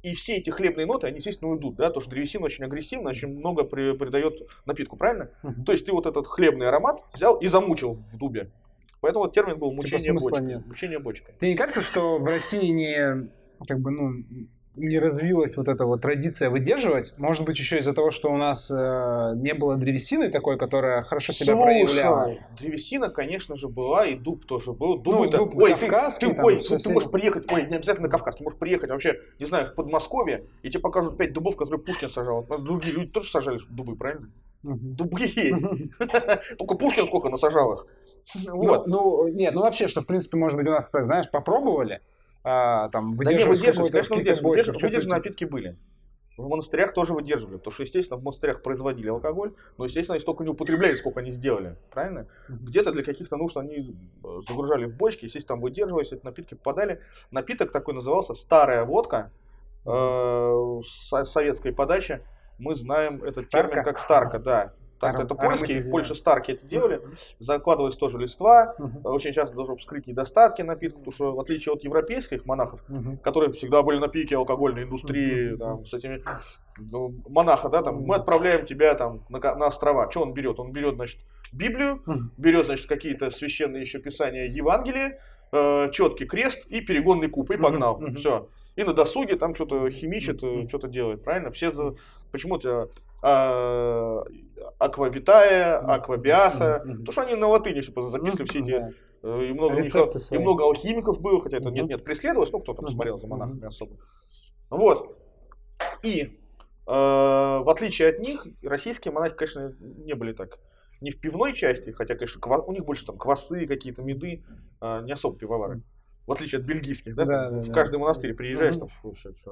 и все эти хлебные ноты, они, естественно, уйдут, да, потому что древесина очень агрессивна, очень много при- придает напитку, правильно? Мгм. То есть ты вот этот хлебный аромат взял и замучил в дубе. Поэтому вот термин был мучение Типа бочкой. нет. Мучение бочкой. Тебе не кажется, что в России не, как бы, ну, не развилась вот эта вот традиция выдерживать? Может быть, еще из-за того, что у нас э, не было древесины такой, которая хорошо себя проявляла? Слушай, древесина, конечно же, была, и дуб тоже был. Ну, Дубы-то- дуб ой, ты- кавказский ты, там, ой, ты, ты можешь приехать, ой, не обязательно на Кавказ, ты можешь приехать вообще, не знаю, в Подмосковье, и тебе покажут пять дубов, которые Пушкин сажал. А Другие люди тоже сажали дубы, правильно? Мгм. Дубы есть. Только Пушкин сколько насажал их. Ну, Вот. ну, нет, ну вообще, что, в принципе, может быть, у нас, так, знаешь, попробовали, а, там, Да не, выдерживать выдерживать, конечно, выдерживать. Выдерживать что-то напитки были. В монастырях тоже выдерживали, потому что, естественно, в монастырях производили алкоголь, но, естественно, они столько не употребляли, сколько они сделали, правильно? Где-то для каких-то нужд они э, загружали в бочки, естественно, там выдерживались, эти напитки попадали. Напиток такой назывался «старая водка», э, со- советской подачи. Мы знаем этот Старка? термин как «старка», да. Так, Аром- это польский, в. Польше старки это делали, закладывались тоже листва, очень часто должно вскрыть недостатки напитка, потому что в отличие от европейских монахов, которые всегда были на пике алкогольной индустрии, там, с этими ну, монаха, да, там, мы отправляем тебя там на, на острова. Что он берет? Он берет, значит, Библию, берет, значит, какие-то священные еще писания Евангелия, э, четкий крест и перегонный куб, и погнал. Все. И на досуге там что-то химичит, э, Мгм. что-то делает, правильно? Все за... Почему у тебя а, аквавитая, мгм. потому что они на латыни все записывали, все эти Да. Э, И много, них- и много алхимиков было, хотя это Мгм. нет, нет, преследовалось, ну кто там смотрел за монахами особо. Вот. И э, в отличие от них, российские монахи, конечно, не были так. Не в пивной части, хотя, конечно, ква- у них больше там квасы, какие-то меды, э, не особо пивовары. В отличие от бельгийских, да? Да, да, в да. каждый монастырь приезжаешь, там.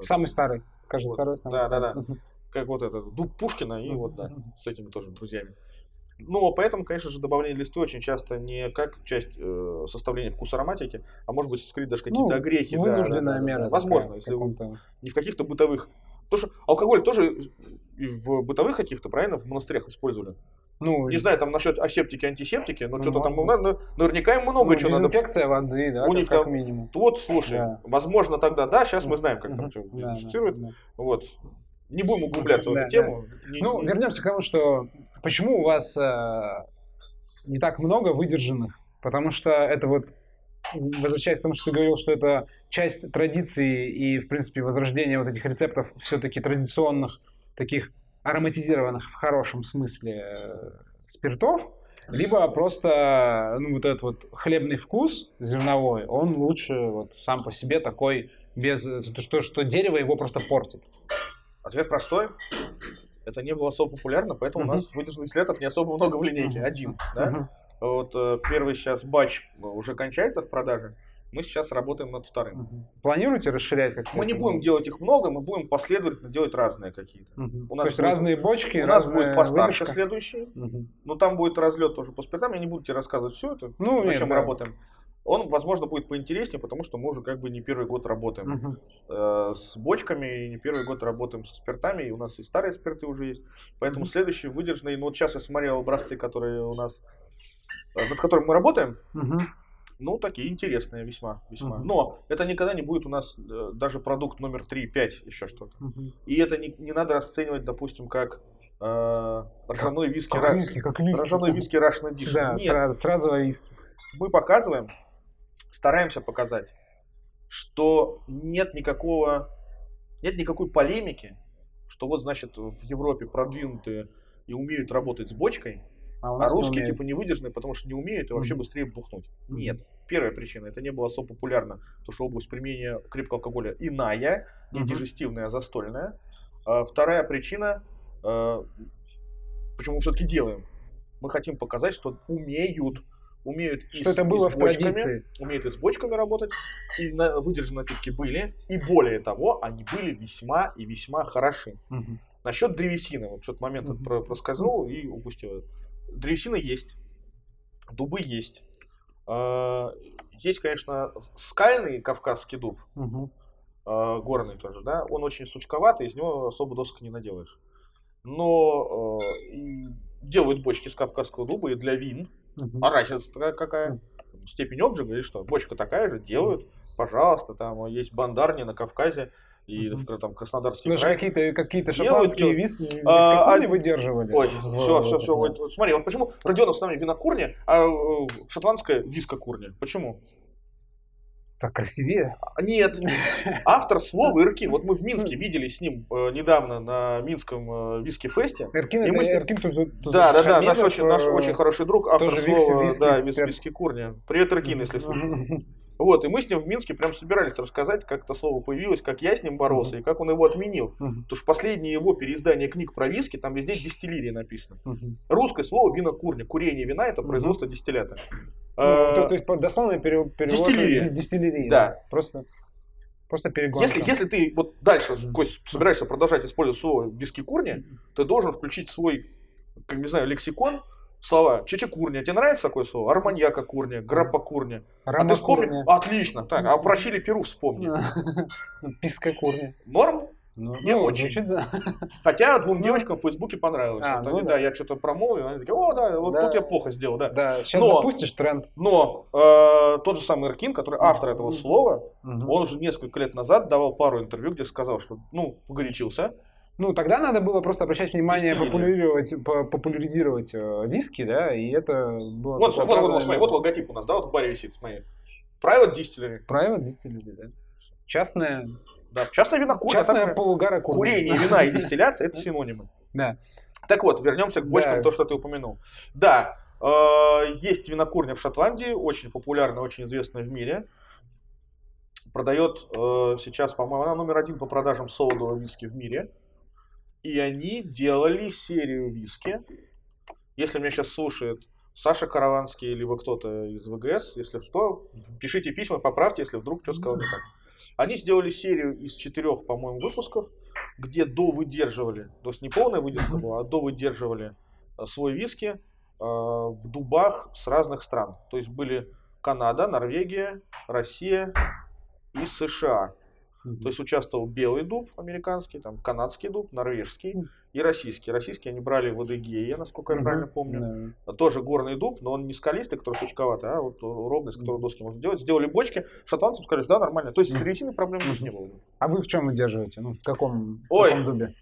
Самый старый. Каждый Вот. второй самый Да, да, старый. да. Как вот это, дуб Пушкина, и вот, да, с этими тоже друзьями. Ну, поэтому, конечно же, добавление листвы очень часто не как часть э, составления вкуса ароматики, а может быть скрыть даже какие-то Ну, огрехи. Вынужденная да, да, мера. да. Возможно, если вы- не в каких-то бытовых. Потому что алкоголь тоже и в бытовых каких-то, правильно, в монастырях использовали. Ну, Не знаю, там насчет асептики, антисептики, но Ну, что-то там, можно. ну, на- наверняка им много ну, чего надо. дезинфекция воды, да, У них как там- минимум. Вот, слушай, Да. возможно тогда, да, сейчас мы знаем, как там что Да, да, да. Вот. Не будем углубляться в Да, эту тему. Не- Ну, не- вернемся к тому, что почему у вас э, не так много выдержанных? Потому что это вот возвращаясь к тому, что ты говорил, что это часть традиции и, в принципе, возрождение вот этих рецептов все-таки традиционных, таких ароматизированных в хорошем смысле э, спиртов, либо просто, ну, вот этот вот хлебный вкус зерновой, он лучше вот сам по себе такой, без, что, что дерево его просто портит. Ответ простой. Это не было особо популярно, поэтому у нас выдержанных слетов не особо много в линейке. Один, да? Вот э, первый сейчас батч уже кончается в продаже. Мы сейчас работаем над вторым. Планируете расширять как-то? Мы не будем делать их много, мы будем последовательно делать разные какие-то. Мгм. у То нас есть будет- разные бочки, У нас будет постарше выдержка? следующий, Мгм. но там будет разлет тоже по спиртам. Я не буду тебе рассказывать все это, Ну, на нет, чем да. мы работаем. Он, возможно, будет поинтереснее, потому что мы уже как бы не первый год работаем Мгм. э, с бочками, и не первый год работаем со спиртами, и у нас и старые спирты уже есть. Поэтому Мгм. следующий выдержанный, ну вот сейчас я смотрел образцы, которые у нас, э, над которыми мы работаем, Мгм. ну, такие интересные весьма, весьма. Мгм. Но это никогда не будет у нас э, даже продукт номер 3, 5, еще что-то. Мгм. И это не, не надо расценивать, допустим, как э, ржаной виски. Как виски, как виски. Ржаной виски Russian Edition. Да, Нет, сразу, сразу виски. мы показываем, стараемся показать, что нет никакого, нет никакой полемики, что вот, значит, в Европе продвинутые и умеют работать с бочкой, А, а не русские типа не выдержанные, потому что не умеют и вообще Мгм. быстрее бухнуть. Мгм. Нет. Первая причина, это не было особо популярно, потому что область применения крепкого алкоголя иная, не Мгм. дижестивная, а застольная. А вторая причина, э, почему мы все-таки делаем, мы хотим показать, что умеют, умеют и Что с- это и было с в бочками, традиции. умеют и с бочками работать, и на выдержанные напитки были, и более того, они были весьма и весьма хороши. Мгм. Насчет древесины, вот что-то момент Мгм. про- проскользнул и упустил. Древесина есть, дубы есть. А, Есть, конечно, скальный кавказский дуб, а, горный тоже, да, он очень сучковатый, из него особо досок не наделаешь. Но э, и делают бочки с кавказского дуба и для вин. Мгм. А разница такая какая? Степень обжига или что? Бочка такая же, делают, пожалуйста, там есть бандарни на Кавказе и в, там Краснодарский Ну, край. какие-то какие Делают, шотландские делают. вис, А, вискокурни а- выдерживали. Ой, в- все, все, все. Вот, смотри, вот почему Родионов с нами винокурня, а э, шотландская вискокурня? Почему? Так красивее. А, Нет, автор слова Иркин. Вот мы в Минске видели с ним э, недавно на Минском э, виски-фесте. Эркин, И мы с ним- Тузу- Да, да, да, наш очень, наш э, очень хороший друг, автор слова, да, эксперт. виски курня. Привет, Иркин, если слышишь. Вот, и мы с ним в Минске прям собирались рассказать, как это слово появилось, как я с ним боролся, и как он его отменил. Мгм. Потому что последнее его переиздание книг про виски, там везде дистиллерия написано. Мгм. Русское слово винокурня. Курение вина это производство дистиллята. Ну, Э, то, то есть дословный пере- перевод Дистиллерия. дис- дистиллерии. Да. Просто, просто перегонка. Если, если ты вот дальше. Кость, собираешься продолжать использовать слово виски курня, ты должен включить свой, как не знаю, лексикон, слова чечекурня. Тебе нравится такое слово? Арманьяка курня, граппа курня. А ты вспомни? Отлично. Так, а про чили перу вспомни. Писка курня. Норм? Ну, Не ну, очень. звучит, да. Хотя двум Ну. девочкам в Фейсбуке понравилось. А, Вот ну они, да. да, я что-то промолвил, они такие, о, да, вот Да. тут я плохо сделал, да. Да, сейчас Но- запустишь тренд. Но э, тот же самый Иркин, который автор этого слова, он уже несколько лет назад давал пару интервью, где сказал, что, ну, погорячился. Ну, тогда надо было просто обращать внимание, популяризировать, по- популяризировать э, виски, да, и это было Вот, вот, вот, смотри, вот логотип у нас, да, вот в баре висит, смотри. Private Distillery. Private distillery, да. Частная, Да, частная винокурня. частная так, полугара. Курение, вина и дистилляция – это синонимы. Да. Так вот, вернемся к бочкам, Да. то, что ты упомянул. Да, э, есть винокурня в Шотландии, очень популярная, очень известная в мире. Продает э, сейчас, по-моему, она номер один по продажам солодового виски в мире. И они делали серию виски. Если меня сейчас слушает Саша Караванский, либо кто-то из ВГС, если что, пишите письма, поправьте, если вдруг что сказал не так. Они сделали серию из четырех, по-моему, выпусков, где до выдерживали, то есть не полная выдержка была, а до выдерживали э, свой виски э, в дубах с разных стран. То есть были Канада, Норвегия, Россия и США. Мгм. То есть участвовал белый дуб американский, там канадский дуб, норвежский и российский. Российский они брали в Адыгее, насколько я Мгм. правильно помню. Да. Тоже горный дуб, но он не скалистый, который сучковатый, а вот ровный, с которого доски можно делать. Сделали бочки, шотландцам сказали, да, нормально. То есть с древесиной проблем Мгм. не было. А вы в чем удерживаете? Ну, в каком, в Ой. каком дубе?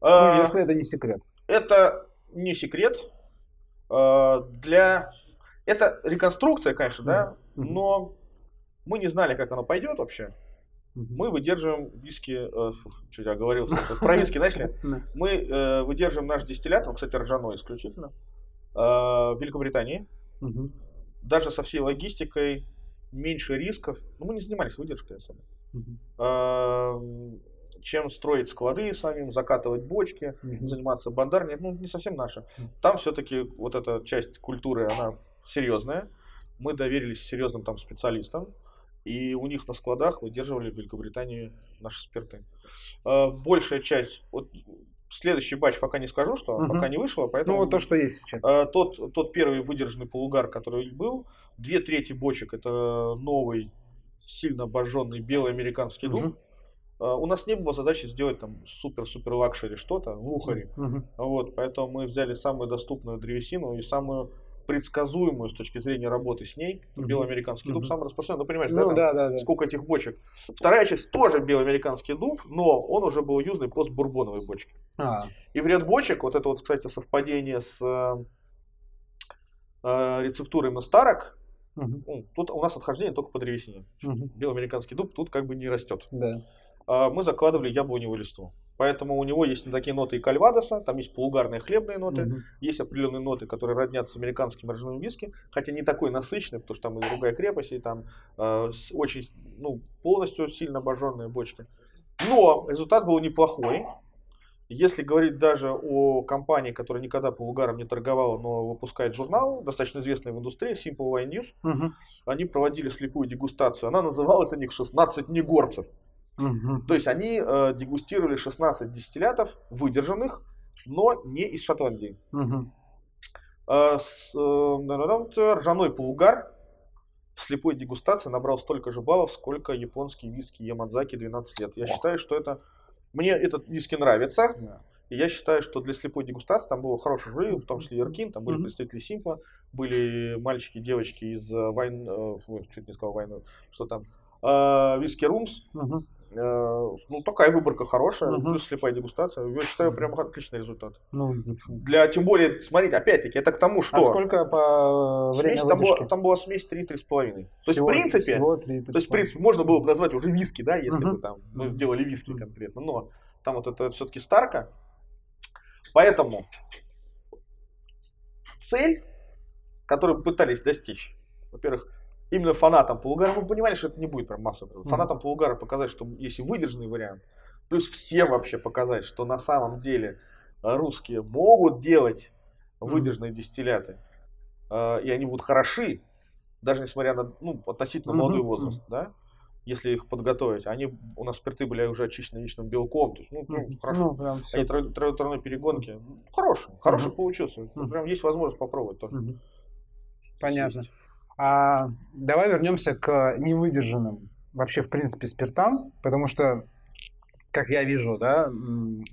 А, Ну, если это не секрет. Это не секрет. А, Для... Это реконструкция, конечно, да, но мы не знали, как оно пойдет вообще. Мы выдерживаем виски... э, фу, Что я говорил? Про виски начали. Мы э, выдерживаем наш дистиллят, он, кстати, ржаной исключительно, э, в Великобритании. Мгм. Даже со всей логистикой, меньше рисков. Ну, мы не занимались выдержкой особо. Мгм. Э, чем строить склады самим, закатывать бочки, Мгм. заниматься бандарней, ну, не совсем наше. Там все-таки вот эта часть культуры, она серьезная. Мы доверились серьезным там специалистам. И у них на складах выдерживали в Великобритании наши спирты. Э, большая часть, вот следующий батч пока не скажу, что угу. пока не вышло, поэтому... Ну, вот то, что есть сейчас. Э, тот, тот первый выдержанный полугар, который был, две трети бочек это новый, сильно обожженный белый американский дуб. Угу. У нас не было задачи сделать там супер-супер luxury что-то, luxury. Угу. Вот, поэтому мы взяли самую доступную древесину и самую предсказуемую с точки зрения работы с ней. Mm-hmm. Белоамериканский mm-hmm. дуб самый распространенный. Ну, понимаешь, ну, да, да, да, да. сколько этих бочек. Вторая часть тоже белоамериканский дуб, но он уже был юзаный пост-бурбоновой бочки. А. И в ряд бочек, вот это вот, кстати, совпадение с э, э рецептурой на старок, угу. тут у нас отхождение только по древесине. Угу. Белоамериканский дуб тут как бы не растет. Да. А мы закладывали яблоневую листву. Поэтому у него есть такие ноты и кальвадоса, там есть полугарные хлебные ноты, mm есть определенные ноты, которые роднятся с американским ржаным виски, хотя не такой насыщенный, потому что там и другая крепость, и там э, очень, ну, полностью сильно обожженные бочки. Но результат был неплохой. Если говорить даже о компании, которая никогда полугаром не торговала, но выпускает журнал, достаточно известный в индустрии, Simple Wine News, угу. они проводили слепую дегустацию. Она называлась у них «16 негорцев». Угу. То есть они э, дегустировали 16 дистиллятов, выдержанных, но не из Шотландии. Угу. Э, с, э, ржаной полугар в слепой дегустации набрал столько же баллов, сколько японский виски Ямадзаки 12 лет. Я О. считаю, что это... Мне этот виски нравится. Да. И я считаю, что для слепой дегустации там было хорошее жюри, в том числе Еркин, там были mm-hmm. представители Симпла, были мальчики, девочки из Вайн, э, чуть не сказал Вайн, что там, э, Виски Румс, mm-hmm. Э, ну, такая выборка хорошая, угу. плюс слепая дегустация. Я считаю, прям отличный результат. Ну, Для, тем более, смотрите, опять-таки, это к тому, что... А сколько по времени смесь, там, была, там была смесь 3-3,5. То есть, в принципе, всего 3, 3, то есть, в принципе, можно было бы назвать уже виски, да, если угу. бы там мы сделали виски конкретно. Но там вот это все-таки старка. Поэтому цель, которую пытались достичь, во-первых, именно фанатам Полугара, мы понимали, что это не будет прям масса. Фанатам Полугара показать, что есть выдержанный вариант, плюс всем вообще показать, что на самом деле э, русские могут делать выдержанные дистилляты, э, и они будут хороши, даже несмотря на ну, относительно молодой возраст, да, если их подготовить. Они у нас спирты были уже очищены яичным белком, то есть, ну, прям хорошо. Ну, прям Они тройной перегонки. Ну, хороший, хороший получился. Прям есть возможность попробовать тоже. Понятно. Есть. А давай вернемся к невыдержанным вообще, в принципе, спиртам, потому что, как я вижу, да,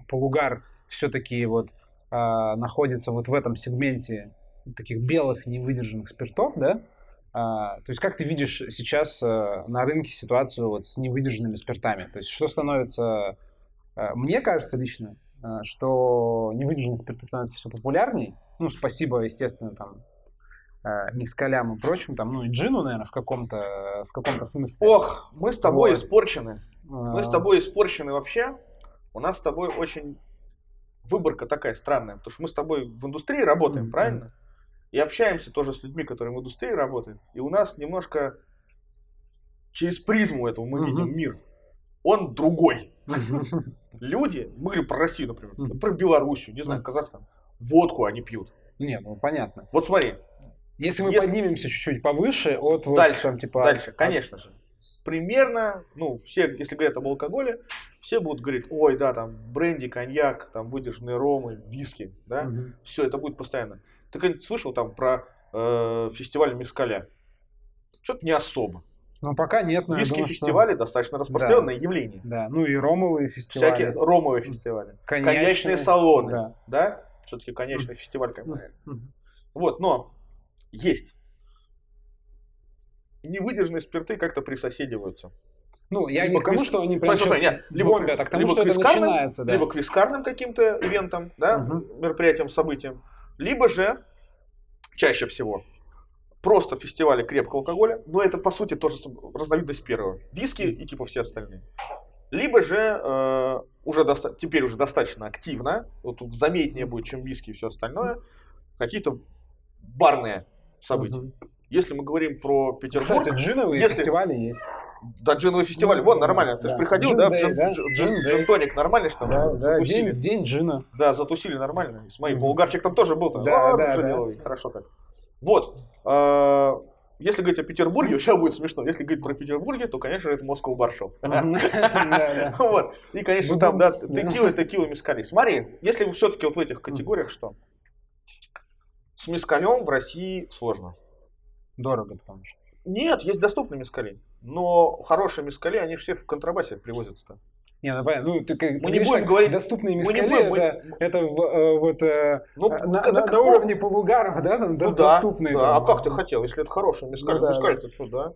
полугар все-таки вот а, находится вот в этом сегменте таких белых невыдержанных спиртов, да, а, то есть как ты видишь сейчас а, на рынке ситуацию вот с невыдержанными спиртами? То есть что становится... А, мне кажется лично, а, что невыдержанные спирты становятся все популярнее. Ну, спасибо, естественно, там, э, мискалям и прочим, там, ну и джину, наверное, в каком-то в каком-то смысле. Ох, мы с тобой вот. испорчены. Мы с а. тобой испорчены вообще. У нас с тобой очень выборка такая странная, потому что мы с тобой в индустрии работаем, mm-hmm. правильно? И общаемся тоже с людьми, которые в индустрии работают. И у нас немножко через призму этого мы mm-hmm. видим мир. Он другой. Люди, мы говорим про Россию, например, про Белоруссию, не знаю, Казахстан, водку они пьют. Не, ну понятно. Вот смотри, если мы Если... поднимемся чуть-чуть повыше, от вот дальше, там, типа... Дальше, от... конечно же. Примерно, ну, все, если говорят об алкоголе, все будут говорить, ой, да, там, бренди, коньяк, там, выдержанные ромы, виски, да, угу. все, это будет постоянно. Ты когда-нибудь слышал там про э, фестиваль Мискаля? Что-то не особо. Ну, пока нет, но Виски-фестивали что... достаточно распространенное да. явление. Да, ну и ромовые фестивали. Всякие ромовые фестивали. Коньячные, Коньячные салоны, да. да? Все-таки конечный фестиваль, как бы. Вот, но есть. Невыдержанные спирты как-то присоседиваются. Ну, я либо не к тому, что они прям сейчас нет, либо, бомбят, а к тому, либо что это начинается. Да. Либо к вискарным каким-то ивентам, да, угу. мероприятиям, событиям. Либо же, чаще всего, просто фестивали крепкого алкоголя, но это, по сути, тоже разновидность первого. Виски и типа все остальные. Либо же э, уже доста- теперь уже достаточно активно, вот тут заметнее будет, чем виски и все остальное, какие-то барные событий. Угу. Если мы говорим про Петербург... Кстати, джиновые если... фестивали есть. Да, джиновый фестиваль, ну, вон, нормально. Да, Ты же приходил, джин да, в джин, да? джин, джин, тоник нормально, что да, да, затусили. День, день джина. Да, затусили нормально. С моим полугарчик там тоже был. Там, да, да, да. Хорошо так. Вот. Э, если говорить о Петербурге, сейчас будет смешно. Если говорить про Петербурге, то, конечно, это Москва Баршел. Вот. И, конечно, там, да, текила, текила, мискали. Смотри, если все-таки вот в этих категориях что? С мискалем в России сложно. Дорого, потому что. Нет, есть доступные мискали. Но хорошие мискали, они все в контрабасе привозятся-то. Не, ну понятно. Ну, ты, как, мы ты не будем так, говорить, доступные мы мискали, не будем, это, это э, вот э, ну, на, на, на, на уровне полугаров, да, там, ну, доступные. Да, там. а как ты хотел, если это хороший мискаль? Ну, да, мискаль это что, да?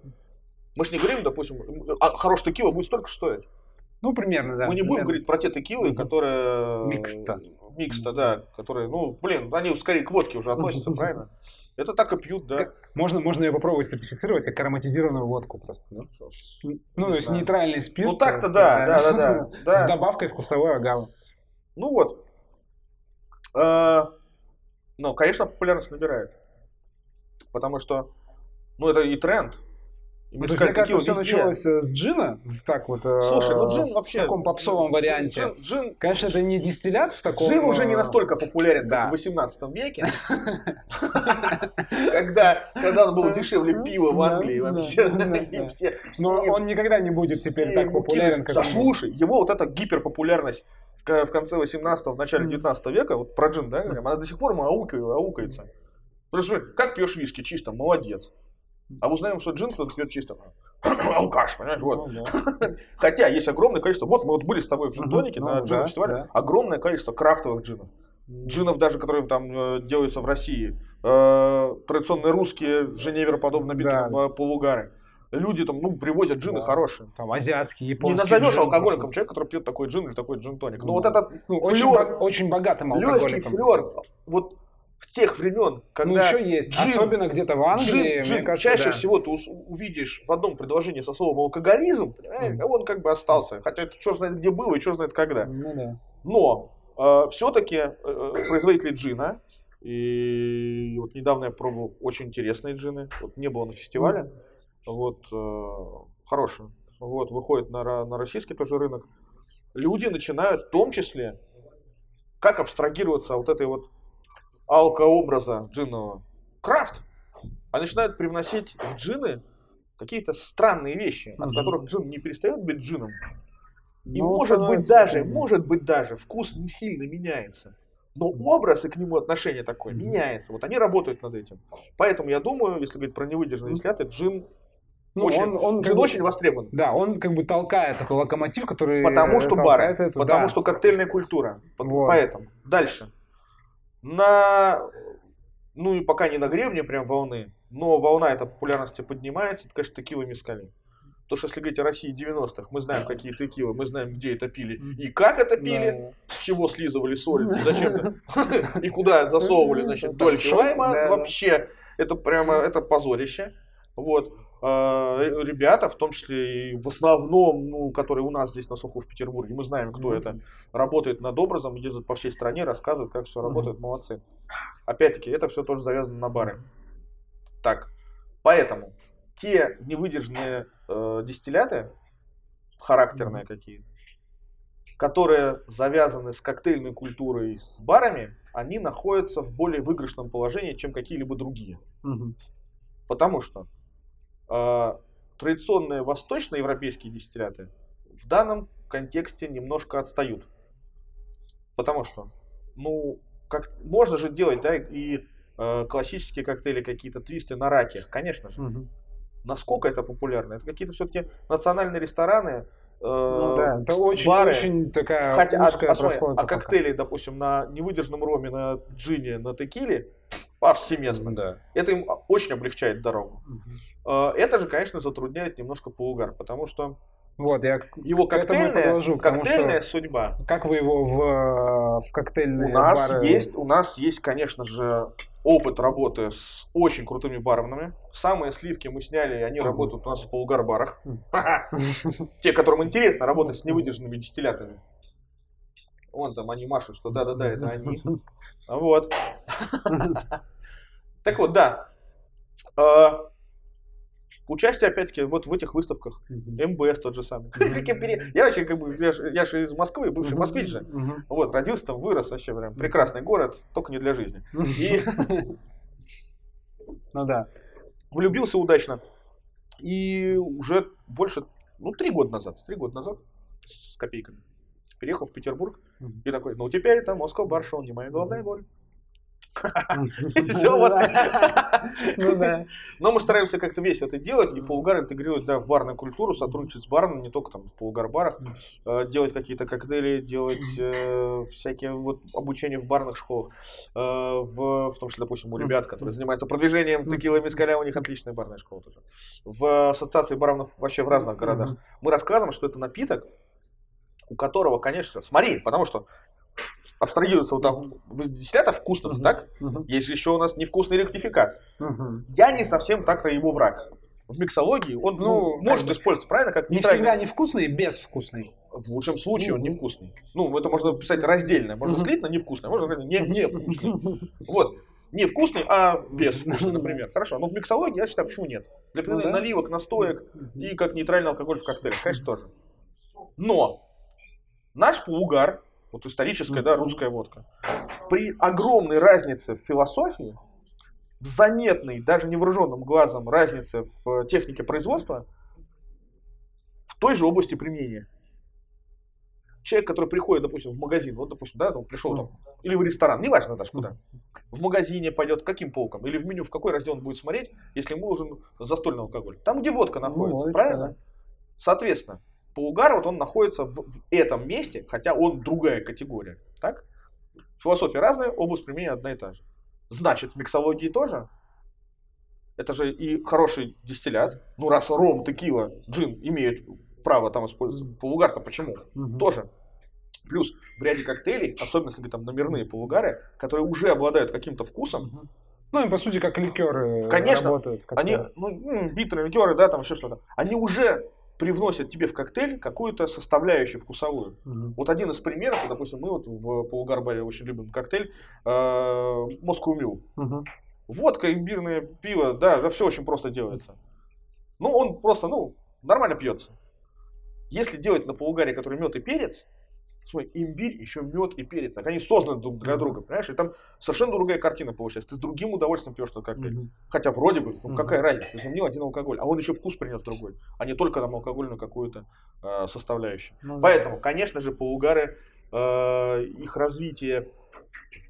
Мы же не говорим, допустим, а хороший текила будет столько стоить. Ну, примерно, да. Мы не будем примерно. говорить про те текилы, которые... Микста. Микста, да. Которые, ну, блин, они скорее к водке уже относятся, правильно? Это так и пьют, да. Как- Можно, можно ее попробовать сертифицировать как ароматизированную водку просто. да? Ну, то есть нейтральный спирт. Ну, так-то да, э, да, да, да, С да. добавкой вкусовой агавы. Ну вот. Э, Ну, конечно, популярность набирает. Потому что, ну, это и тренд. Ну, то есть, мне кажется, все началось э, с джина, так вот, э, Слушай, ну джин в вообще... таком попсовом варианте. Джин, джин- Конечно, это не дистиллят в таком... Джин уже э, не настолько популярен, да. как в 18 веке. Когда, он был дешевле пива в Англии вообще. Но он никогда не будет теперь так популярен, как Да слушай, его вот эта гиперпопулярность в ко- в конце 18-го, в начале Мгм. 19 века, вот про джин, да, она до сих пор аука- аукается. Потому что, смотри, как пьешь виски чисто, молодец. А узнаем, что джин кто-то пьет чисто. Алкаш, понимаешь, вот. Ну, да. Хотя есть огромное количество, вот мы вот были с тобой в джин-тонике на Ну, джин да, фестивале, да. огромное количество крафтовых джинов. Джинов даже, которые там э, делаются в России. Э, традиционные русские, женевероподобно битые Да. э, полугары. Люди там, ну, привозят джины Да. хорошие. Там азиатский, Не японский. назовешь джин, алкоголиком человека, который пьет такой джин или такой джин-тоник. Ну, Ну, вот этот Ну, очень, флёр, бо- очень богатым легкий алкоголиком. флер, вот тех времен, когда Ну, еще есть. джин- Особенно где-то в Англии, джин, джин мне кажется, чаще да. всего ты увидишь в одном предложении со словом алкоголизм, понимаешь, Мгм. а он как бы остался. Хотя это черт знает где было и черт знает когда. Ну, да. Но все-таки производители джина, и вот недавно я пробовал очень интересные джины, вот не было на фестивале, вот э, хорошие, вот выходит на, на российский тоже рынок. Люди начинают в том числе, как абстрагироваться от этой вот алкообраза джинного, крафт, а начинают привносить в джины какие-то странные вещи, от которых джин не перестает быть джином, и Ну, может быть даже, может быть даже вкус не сильно меняется. Но образ и к нему отношение такое меняется. Вот они работают над этим. Поэтому я думаю, если говорить про невыдержанные дистилляты, джин, Ну, очень, он, он джин очень востребован. Да, он как бы толкает такой локомотив, который Потому э, что бары, эту, потому да. что коктейльная культура. Вот. Поэтому. Дальше. На, ну и пока не на гребне прям волны, но волна эта популярности поднимается, это, конечно, текила мискали. Потому что если говорить о России 90-х, мы знаем, какие текилы, мы знаем, где это пили и как это пили, Да. с чего слизывали соль, зачем и куда засовывали, значит, дольки шок, лайма, вообще, это прямо, это позорище, вот, ребята, в том числе и в основном, ну, которые у нас здесь на слуху в Петербурге, мы знаем, кто Мгм. это, работает над образом, ездят по всей стране, рассказывают, как все работает, молодцы. Опять-таки, это все тоже завязано на бары. Так, поэтому те невыдержанные э, дистилляты, характерные какие которые завязаны с коктейльной культурой с барами, они находятся в более выигрышном положении, чем какие-либо другие. Мгм. Потому что э, традиционные восточноевропейские дистилляты в данном контексте немножко отстают. Потому что, ну, как можно же делать, да, и э, классические коктейли, какие-то твисты на раке, конечно же. Мгм. Насколько это популярно? Это какие-то все-таки национальные рестораны, э, Ну да, это очень, бары. очень такая Хотя, а, узкая а прослойка. а коктейли, допустим, на невыдержанном роме, на джине, на текиле, повсеместно, Да. это им очень облегчает дорогу. Мгм. Э, Это же, конечно, затрудняет немножко полугар, потому что Вот, я его К этому и коктейльная, подвожу, потому коктейльная что- судьба. как вы его в, э, в коктейльные У нас бары- есть, у нас есть, конечно же, опыт работы с очень крутыми барменами. Самые сливки мы сняли, и они работают у нас в полугар-барах. Те, которым интересно работать с невыдержанными дистиллятами. Вон там они машут, что да-да-да, это они. Вот. Так вот, да. Участие, опять-таки, вот в этих выставках. МБС тот же самый. Я вообще, как бы, я же я же из Москвы, бывший москвич же. Вот, родился там, вырос, вообще прям прекрасный город, только не для жизни. И Ну да. влюбился удачно. И уже больше, ну, три года назад, три года назад с копейками переехал в Петербург. И такой, ну, теперь это Москва Баршел, не моя головная боль. Все вот. Ну да. Но мы стараемся как-то весь это делать и полугар интегрировать в барную культуру, сотрудничать с баром, не только там в полугар-барах, э, делать какие-то коктейли, делать э, всякие вот обучение в барных школах, э, в, том числе, допустим, у ребят, которые занимаются продвижением текилы мискаля, у них отличная барная школа тоже. В ассоциации баров вообще в разных городах. Мы рассказываем, что это напиток, у которого, конечно, смотри, потому что абстрагируется вот там дистиллятов вкусных, uh-huh. так? Uh-huh. Есть же еще у нас невкусный ректификат. Uh-huh. Я не совсем так-то его враг. В миксологии он ну, ну, может использоваться правильно как не всегда невкусный, безвкусный. В лучшем случае он невкусный. Ну, это можно писать раздельно. Можно uh-huh. слить на невкусный, можно сказать не, невкусный. Вот. Не вкусный, а безвкусный, например. Хорошо, но в миксологии я считаю, почему нет? Для ну, да? наливок, настоек и как нейтральный алкоголь в коктейле, конечно, тоже. Но наш полугар вот историческая, да, русская водка, при огромной разнице в философии, в заметной, даже невооруженным глазом разнице в технике производства, в той же области применения. Человек, который приходит, допустим, в магазин, вот, допустим, да, он пришел там, или в ресторан, неважно даже куда, в магазине пойдет каким полком, или в меню, в какой раздел он будет смотреть, если ему нужен застольный алкоголь. Там, где водка находится, ну, правильно? Соответственно, Полугар, вот он находится в, в этом месте, хотя он другая категория. Так? Философия разная, область применения одна и та же. Значит, в миксологии тоже. Это же и хороший дистиллят. Ну, раз ром, текила, джин имеют право там использовать. Полугар-то почему? Mm-hmm. Тоже. Плюс в ряде коктейлей, особенно если там номерные полугары, которые уже обладают каким-то вкусом. Ну, и по сути, как ликеры Конечно, работают. Они, ну, битеры, ликеры, да, там еще что-то. Они уже привносят тебе в коктейль какую-то составляющую вкусовую. Угу. Вот один из примеров, допустим, мы вот в Полугарбаре очень любим коктейль э, Moscow Mule. Угу. Водка, имбирное пиво, да, да, все очень просто делается. Ну, он просто, ну, нормально пьется. Если делать на полугаре, который мед и перец, Смотри, имбирь, еще мед и перец. Так они созданы друг для друга, понимаешь? И там совершенно другая картина получается. Ты с другим удовольствием пьешь этот коктейль. Mm-hmm. Хотя вроде бы, ну, mm-hmm. какая разница? Ты заменил один алкоголь, а он еще вкус принес другой, а не только там алкогольную какую-то э, составляющую. Mm-hmm. Поэтому, конечно же, полугары, э, их развитие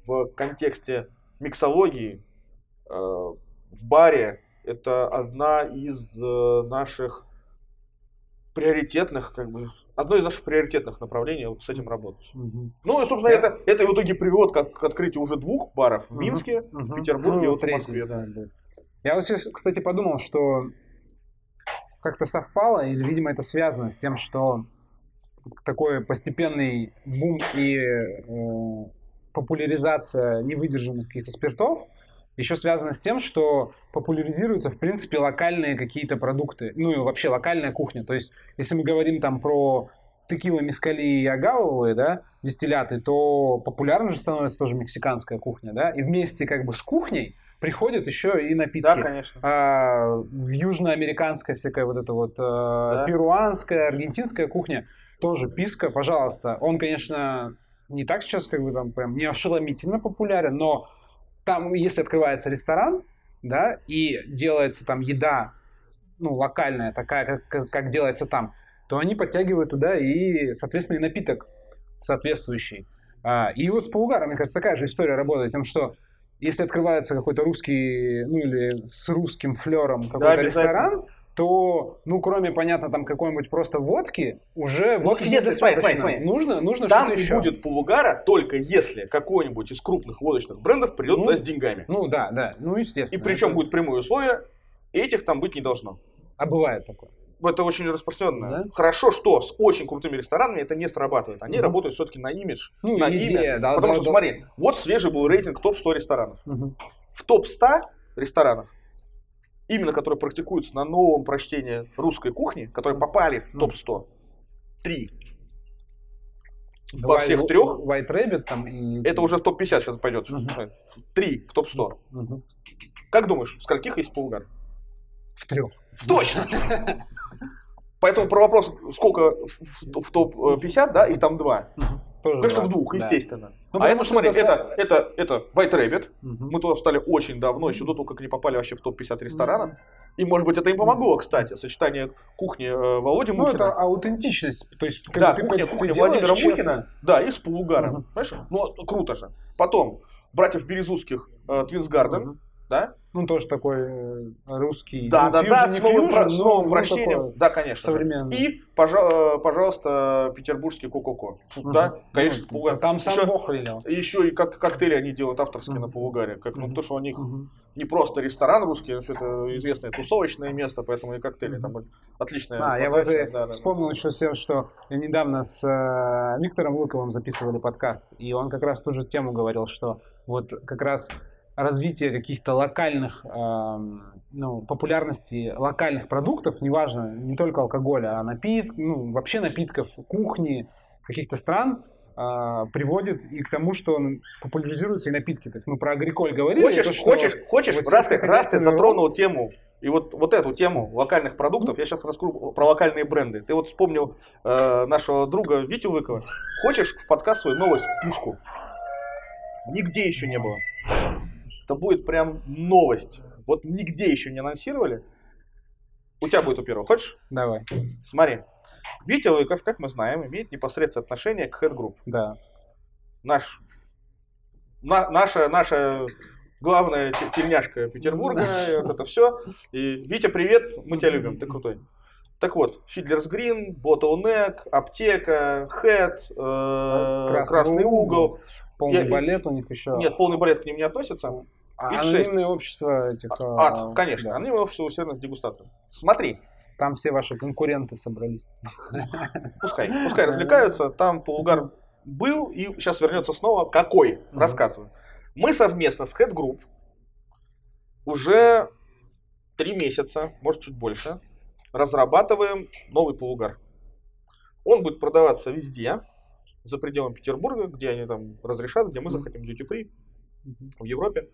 в контексте миксологии э, в баре это одна из э, наших приоритетных, как бы, одно из наших приоритетных направлений вот с этим работать. Угу. Ну и, собственно, это, это в итоге привело к, к открытию уже двух баров в Минске, угу. в Петербурге ну, и вот в Москве. Да. Я вот сейчас, кстати, подумал, что как-то совпало, или, видимо, это связано с тем, что такой постепенный бум и э, популяризация невыдержанных каких-то спиртов, еще связано с тем, что популяризируются, в принципе, локальные какие-то продукты, ну и вообще локальная кухня. То есть, если мы говорим там про текила, мискали и агавовые, да, дистилляты, то популярна же становится тоже мексиканская кухня, да, и вместе как бы с кухней приходят еще и напитки. Да, конечно. А, в южноамериканская всякая вот эта вот а, да. перуанская, аргентинская кухня тоже писка, пожалуйста. Он, конечно, не так сейчас как бы там прям не ошеломительно популярен, но там, если открывается ресторан, да, и делается там еда, ну, локальная, такая, как, как делается там, то они подтягивают туда и, соответственно, и напиток соответствующий. А, и вот с полугаром, мне кажется, такая же история работает, тем, что если открывается какой-то русский, ну или с русским флером какой-то да, ресторан, то, ну, кроме, понятно, там какой-нибудь просто водки, уже ну, водки если, смотри, смотри, смотри. Нужно, нужно там что-то еще. будет полугара только если какой-нибудь из крупных водочных брендов придет ну, туда с деньгами. Ну, да, да, ну, естественно. И причем это... будет прямое условие, этих там быть не должно. А бывает такое? Это очень распространено. Да? Хорошо, что с очень крутыми ресторанами это не срабатывает. Они угу. работают все-таки на имидж, ну, на идея, имя. Да, Потому да, что, да. смотри, вот свежий был рейтинг топ-100 ресторанов. Угу. В топ-100 ресторанах именно которые практикуются на новом прочтении русской кухни, которые попали в топ-100, три. Во всех трех. White Rabbit там и... Это уже в топ-50 сейчас пойдет. Три в топ-100. Uh-huh. Как думаешь, в скольких есть полугар? В трех. В точно! Поэтому про вопрос, сколько в, в топ-50, да, их там два. Тоже Конечно, в двух, да. естественно. Ну, а это, смотри, это, это, это, это White Rabbit. Угу. Мы туда встали очень давно, еще до того, как они попали вообще в топ-50 ресторанов. Угу. И, может быть, это им помогло, кстати, сочетание кухни э, Володи Мухина. Ну, это аутентичность. То есть, да, ты, кухня, ты, кухня ты Владимира честно. Мухина, да, и с полугаром. Угу. Понимаешь? Ну, круто же. Потом, братьев Березутских, э, Твинс Гарден. Угу да? Ну, тоже такой э, русский. Да, ну, да, да, с новым, фьюжн, про, с новым ну, прощением. Да, конечно. Современный. И, э, пожалуйста, петербургский Кококо. Угу. Да, конечно, ну, Пулгар. Там сам еще, Бог велел. Еще и как коктейли они делают авторские угу. на Полугаре. Как, ну, то, что у них угу. не просто ресторан русский, а это известное тусовочное место, поэтому и коктейли там отличные. А, я вот да, да, вспомнил да. еще, что я недавно с э, Виктором Луковым записывали подкаст, и он как раз ту же тему говорил, что вот как раз развитие каких-то локальных, э, ну, популярности локальных продуктов, неважно, не только алкоголя, а напит, ну, вообще напитков, кухни каких-то стран, э, приводит и к тому, что популяризируются и напитки. То есть мы про агриколь говорили. Хочешь, то, хочешь, хочешь, вот раз, раз ты затронул тему и вот, вот эту тему локальных продуктов, я сейчас расскажу про локальные бренды. Ты вот вспомнил э, нашего друга Витю Лыкова. Хочешь в подкаст свою новость, пушку? Нигде еще не было это будет прям новость. Вот нигде еще не анонсировали. У тебя будет у первого. Хочешь? Давай. Смотри. Витя Лыков, как мы знаем, имеет непосредственное отношение к Head Group. Да. Наш, на, наша, наша главная тельняшка Петербурга, вот это все. И Витя, привет, мы тебя любим, ты крутой. Так вот, Фидлерс Грин, Bottleneck, Аптека, э, Красный, Красный угол. Полный я, балет у них еще. Нет, полный балет к ним не относится. А анонимное общество этих... А, а, конечно, да. анонимное общество усердных дегустаторов. Смотри. Там все ваши конкуренты собрались. Пускай, пускай развлекаются. Там полугар был и сейчас вернется снова. Какой? Рассказываю. Мы совместно с Head Group уже три месяца, может чуть больше, разрабатываем новый полугар. Он будет продаваться везде, за пределами Петербурга, где они там разрешат, где мы захотим duty free в Европе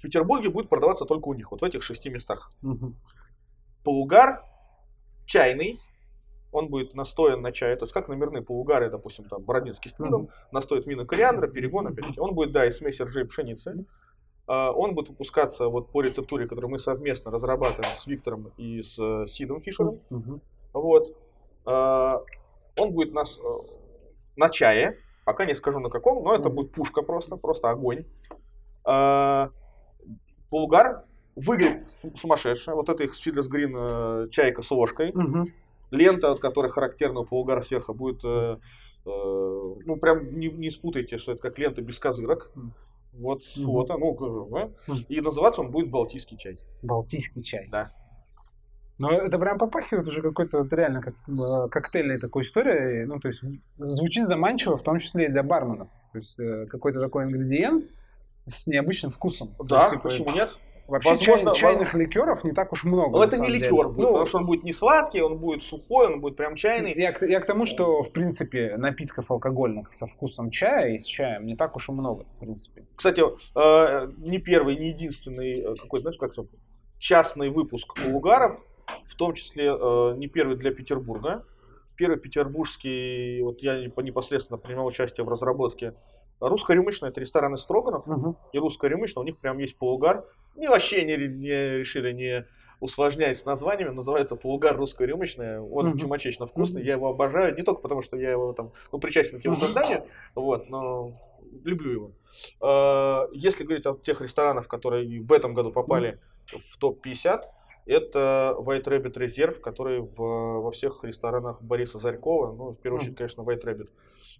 в Петербурге будет продаваться только у них, вот в этих шести местах. Угу. Полугар чайный, он будет настоен на чае, то есть как номерные полугары, допустим, там бородинский с тмином, угу. настоит мина кориандра, перегон, опять он будет, да, из смеси ржи и пшеницы. Uh, он будет выпускаться вот по рецептуре, которую мы совместно разрабатываем с Виктором и с uh, Сидом Фишером. Uh-huh. Вот. Uh, он будет нас uh, на чае, пока не скажу на каком, но это будет пушка просто, просто огонь. Булгар выглядит сумасшедше. Вот это их Фидлес Грин э, чайка с ложкой. Угу. Лента, от которой характерна у полугара сверху, будет, э, э, ну прям не, не спутайте, что это как лента без козырок. Вот с фото, ну, да? и называться он будет Балтийский чай. Балтийский чай. Да. Но это прям попахивает уже какой-то вот реально как э, коктейльной такой историей. Ну, то есть звучит заманчиво, в том числе и для барменов. То есть э, какой-то такой ингредиент, с необычным вкусом. Да, есть, типа, почему нет? Вообще Возможно, чай, чайных ликеров не так уж много. Но это не ликер деле. будет, ну, потому что он будет не сладкий, он будет сухой, он будет прям чайный. Я, я к тому, что в принципе напитков алкогольных со вкусом чая и с чаем не так уж и много, в принципе. Кстати, э, не первый, не единственный э, какой-то, знаешь, как частный выпуск Кулугаров, в том числе э, не первый для Петербурга. Первый петербургский, вот я непосредственно принимал участие в разработке Русская рюмочная это рестораны Строганов, угу. и русская рюмочная, у них прям есть полугар. И вообще не, не решили не усложнять с названиями, называется полугар русская рюмочная. Он угу. чумачечно вкусный, я его обожаю, не только потому, что я его там, ну, причастен к его созданию, вот, но люблю его. А, если говорить о тех ресторанах, которые в этом году попали в топ-50, это White Rabbit Reserve, который в, во всех ресторанах Бориса Зарькова, ну, в первую очередь, конечно, White Rabbit.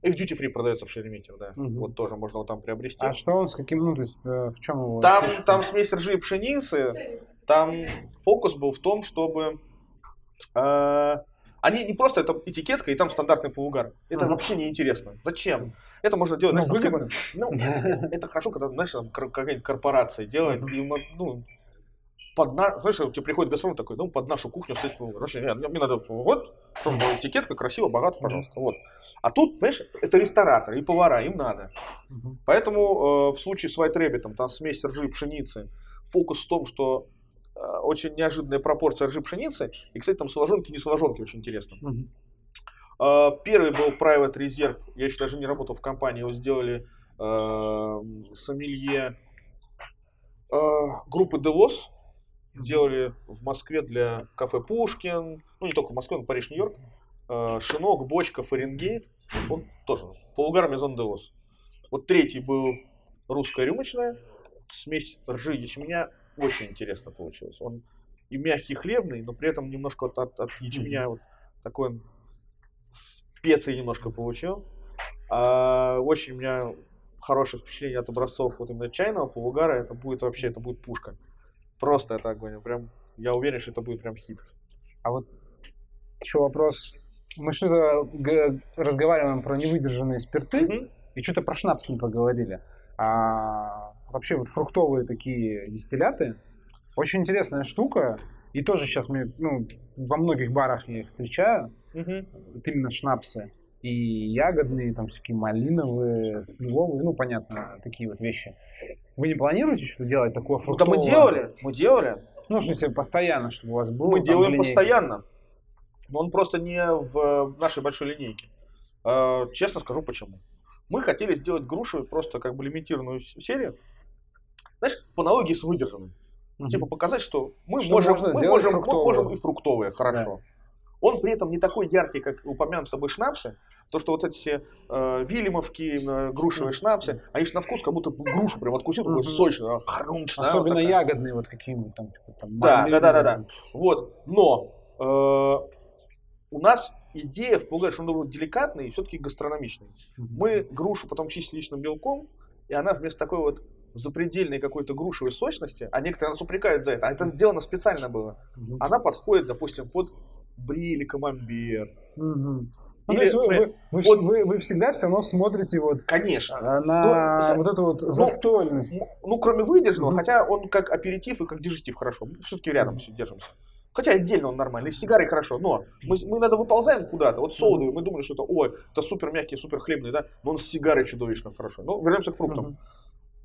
И в Duty Free продается в Шереметьево, да. Угу. Вот тоже можно его там приобрести. А что он с каким, ну, то есть, э, в чем его? Там, там смесь ржи и пшеницы. Там фокус был в том, чтобы э, они не просто это этикетка и там стандартный полугар. Это угу. вообще не интересно. Зачем? Это можно делать. Ну, знаешь, выгодно. Ну, это хорошо, когда, знаешь, какая-нибудь корпорация делает, и, ну, под на... Знаешь, у тебя приходит Газпром такой, ну, под нашу кухню, короче, мне, мне надо, вот, чтобы была этикетка, красиво, богато, пожалуйста, вот. А тут, понимаешь, это рестораторы и повара, им надо. Угу. Поэтому э, в случае с White Rabbit, там смесь ржи и пшеницы, фокус в том, что э, очень неожиданная пропорция ржи и пшеницы, и, кстати, там сложонки, не сложонки, очень интересно. Угу. Э, первый был Private Reserve. Я еще даже не работал в компании. Его сделали э, сомелье э, группы Делос. Делали в Москве для кафе Пушкин. Ну, не только в Москве, но Париж, Нью-Йорк. Э, Шинок, Бочка, Фаренгейт. Он тоже. Полугар Мезон Делос. Вот третий был русская рюмочная. Смесь ржи ячменя. Очень интересно получилось. Он и мягкий, хлебный, но при этом немножко от, от, от ячменя вот такой он специи немножко получил. А, очень у меня хорошее впечатление от образцов вот именно чайного полугара. Это будет вообще, это будет пушка. Просто это огонь. Прям, я уверен, что это будет прям хит. А вот еще вопрос. Мы что-то разговариваем про невыдержанные спирты, угу. и что-то про шнапс не поговорили. А вообще вот фруктовые такие дистилляты, очень интересная штука. И тоже сейчас мы, ну, во многих барах я их встречаю. Угу. Вот именно шнапсы. И ягодные, там всякие малиновые, сливовые, ну, понятно, такие вот вещи. Вы не планируете что-то делать такое фруктовое? Да мы делали, мы делали. Ну, в смысле, постоянно, чтобы у вас было. Мы делаем постоянно. Но он просто не в нашей большой линейке. А, честно скажу, почему. Мы хотели сделать грушу просто как бы лимитированную серию. Знаешь, по аналогии с выдержанным. Угу. Типа показать, что мы что можем, мы можем, мы можем и фруктовые, хорошо. Да. Он при этом не такой яркий, как упомянутые тобой шнапсы. То, что вот эти все э, вильямовки, э, грушевые шнапсы, они же на вкус как будто грушу прям откусил, такой сочный, а, хрумчный. Особенно вот ягодные вот какие-нибудь там. Типа, там да, да, да, да, да. Вот, но э, у нас идея в Булгаре, что он должен быть деликатный и все-таки гастрономичный. Мы грушу потом чистили личным белком, и она вместо такой вот запредельной какой-то грушевой сочности, а некоторые нас упрекают за это, а это сделано специально было, угу. она подходит, допустим, под бри или камамбер. Угу. Ну, то есть вы, вы, вы, вот, вы, вы всегда все равно смотрите вот конечно. на ну, вот эту вот ну, застольность. Ну, ну кроме выдержанного, mm хотя он как аперитив и как дежестив хорошо. Мы все-таки рядом все держимся. Хотя отдельно он нормальный, с сигарой хорошо, но мы, мы надо выползаем куда-то, вот соды, мы думали, что это, ой, это супер мягкий, супер хлебный, да, но он с сигарой чудовищно хорошо. Ну, вернемся к фруктам. Mm-hmm.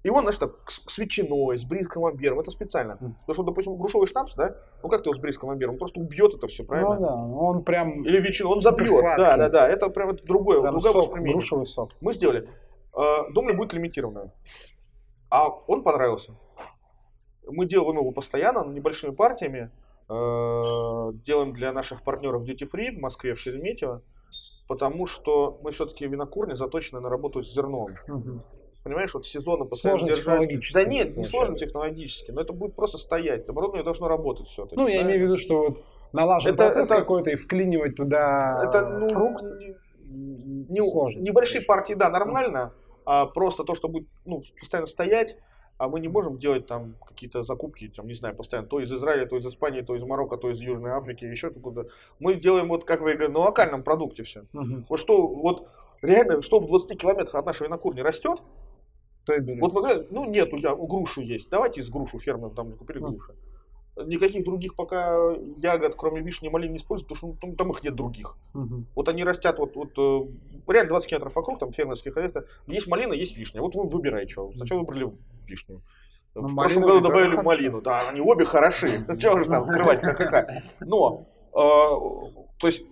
И он, значит, с, с ветчиной, с бриском амбером, это специально. Mm. Потому что, допустим, грушевый шнапс, да, ну как ты его с бриском амбером, он просто убьет это все, правильно? Ну да, он прям... Или ветчину, он забьет, сладкий. да, да, да, это прям другое, прям другое сок, грушевый сок. Мы сделали. Э, думали, будет лимитированное. А он понравился. Мы делаем его постоянно, небольшими партиями. Э, делаем для наших партнеров Duty Free в Москве, в Шереметьево. Потому что мы все-таки винокурни заточены на работу с зерном. Угу понимаешь, вот сезона постоянно сложно держать. технологически. Да нет, не сложно технологически, но это будет просто стоять. Оборудование должно работать все. Ну, я имею в виду, что вот налажен это, процесс это, какой-то и вклинивать туда это, ну, фрукт не, не, сложно. Небольшие партии, да, нормально, а просто то, что будет ну, постоянно стоять, а мы не можем делать там какие-то закупки, там, не знаю, постоянно то из Израиля, то из Испании, то из Марокко, то из Южной Африки, еще откуда. Мы делаем вот, как вы говорите, на локальном продукте все. Угу. Вот что, вот реально, что в 20 километрах от нашей винокурни растет, то и берем. Вот мы говорим, ну нет, у, у грушу есть, давайте из грушу фермер там купили ну. груши. Никаких других пока ягод, кроме вишни и малины, не используют, потому что ну, там их нет других. Угу. Вот они растят, вот, вот э, реально 20 километров вокруг, там фермерские хозяйства, есть малина, есть вишня. Вот вы выбираете, что. Сначала выбрали вишню. Ну, в прошлом году добавили малину. Да, они обе хороши. Чего же там скрывать. Но, э, то есть,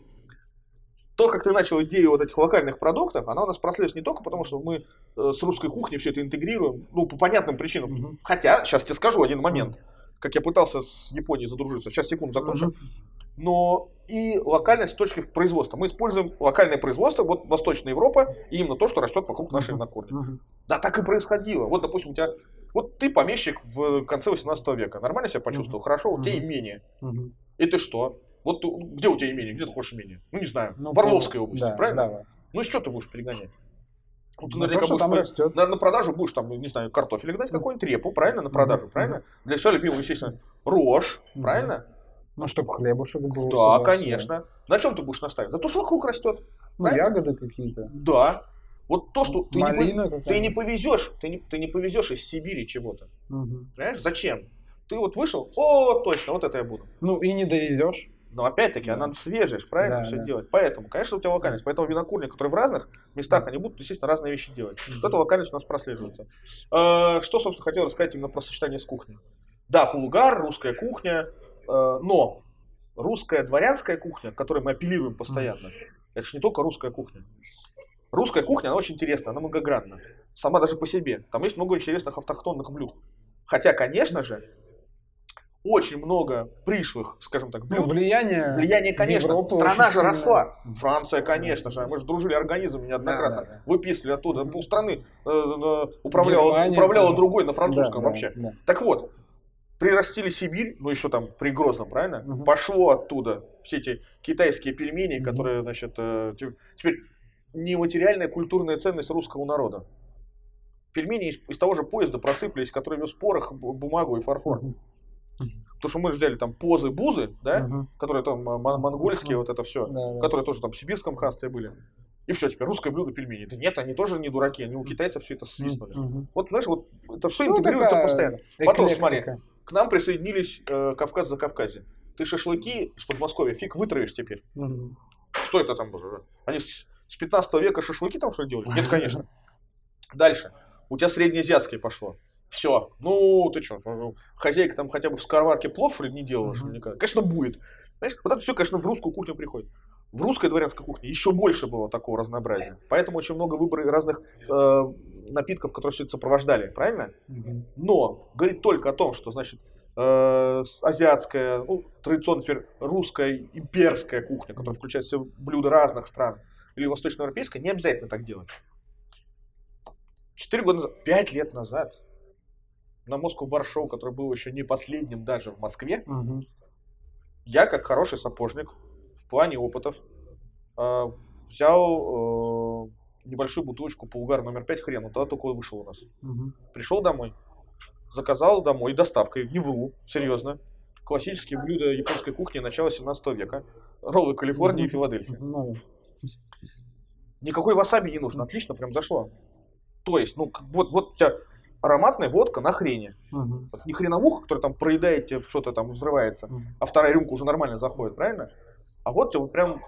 то, как ты начал идею вот этих локальных продуктов, она у нас прослеживается не только потому, что мы э, с русской кухней все это интегрируем, ну, по понятным причинам. Угу. Хотя, сейчас тебе скажу один момент, как я пытался с Японией задружиться. Сейчас, секунду, закончу. Угу. Но и локальность точки производства. Мы используем локальное производство, вот Восточная Европа, и именно то, что растет вокруг нашей винокурни. Uh-huh. Да, так и происходило. Вот, допустим, у тебя, вот ты помещик в конце 18 века, нормально себя почувствовал, хорошо, у тебя имение. И ты что? Вот где у тебя имение? Где ты хочешь имение? Ну, не знаю, ну, в Орловской области, да, правильно? Да. Ну, и что ты будешь перегонять? Ну, ты ну, наверняка будешь, там растет. На, на продажу будешь там, не знаю, картофель гнать ну. какой-нибудь, репу, правильно, на продажу, mm-hmm. правильно? Для всего любимого, естественно, рожь, mm-hmm. правильно? Ну, чтобы хлебушек был. Да, конечно. Да. На чем ты будешь наставить? Да то, что вокруг растет. Ну, правильно? ягоды какие-то. Да. Вот то, что ты не, ты не повезешь, ты не, ты не повезешь из Сибири чего-то. Угу. Понимаешь, зачем? Ты вот вышел, о, точно, вот это я буду. Ну и не довезешь. Но опять-таки, да. она свежая, правильно да, все да. делать. Поэтому, конечно, у тебя локальность. Поэтому винокурни, которые в разных местах, они будут, естественно, разные вещи делать. Mm-hmm. Вот эта локальность у нас прослеживается. Э, что, собственно, хотел рассказать именно про сочетание с кухней. Да, полугар, русская кухня, э, но русская дворянская кухня, к которой мы апеллируем постоянно, Это же не только русская кухня. Русская кухня, она очень интересная, она многогранна. Сама даже по себе. Там есть много интересных автохтонных блюд. Хотя, конечно же, очень много пришлых, скажем так, блюд. Ну, влияние. Влияние, конечно. Европы Страна же росла. Франция, конечно же. Мы же дружили организмами неоднократно. Да, да, да. Выписывали оттуда. Полстраны э, э, управляла, Германия, управляла да. другой на французском да, вообще. Да, да. Так вот, прирастили Сибирь, ну еще там при Грозном, правильно? Угу. Пошло оттуда все эти китайские пельмени, угу. которые, значит, э, теперь нематериальная культурная ценность русского народа. Пельмени из, из того же поезда просыпались, который вез порох, бумагу и фарфор. Угу. Потому что мы взяли там позы бузы, да, угу. которые там монгольские, угу. вот это все, да, да. которые тоже там в сибирском ханстве были. И все, теперь русское блюдо пельмени. Да нет, они тоже не дураки, они у китайцев все это свистнули. Угу. Вот, знаешь, вот это все ну, интегрируется постоянно. Потом, смотри, к нам присоединились э, Кавказ за Кавказе. Ты шашлыки с Подмосковья фиг вытравишь теперь. Угу. Что это там уже? Они с, с 15 века шашлыки там что делали? Нет, конечно. Дальше. У тебя среднеазиатское пошло. Все. Ну, ты что, хозяйка там хотя бы в скороварке плов, что ли, не делала, что никак? Конечно, будет. Знаешь, вот это все, конечно, в русскую кухню приходит. В русской дворянской кухне еще больше было такого разнообразия. Поэтому очень много выбора разных э, напитков, которые все это сопровождали, правильно? Но говорит только о том, что, значит, э, азиатская, ну, традиционно теперь русская имперская кухня, которая включает в себя блюда разных стран, или восточноевропейская, не обязательно так делать. Четыре года назад, пять лет назад, на Москву Баршоу, который был еще не последним даже в Москве, угу. я, как хороший сапожник, в плане опытов, э, взял э, небольшую бутылочку полугар номер 5 хрена, тогда только он вышел у нас. Угу. Пришел домой, заказал домой доставкой, не вру, серьезно. Классические блюда японской кухни начала 17 века. Роллы Калифорнии и Филадельфии. Ну. Никакой васаби не нужно, отлично, прям зашло. То есть, ну, вот, вот у тебя ароматная водка на хрене. Угу. Вот не хреновуха, которая там проедает тебе что-то там взрывается, угу. а вторая рюмка уже нормально заходит, правильно? А вот тебе вот прям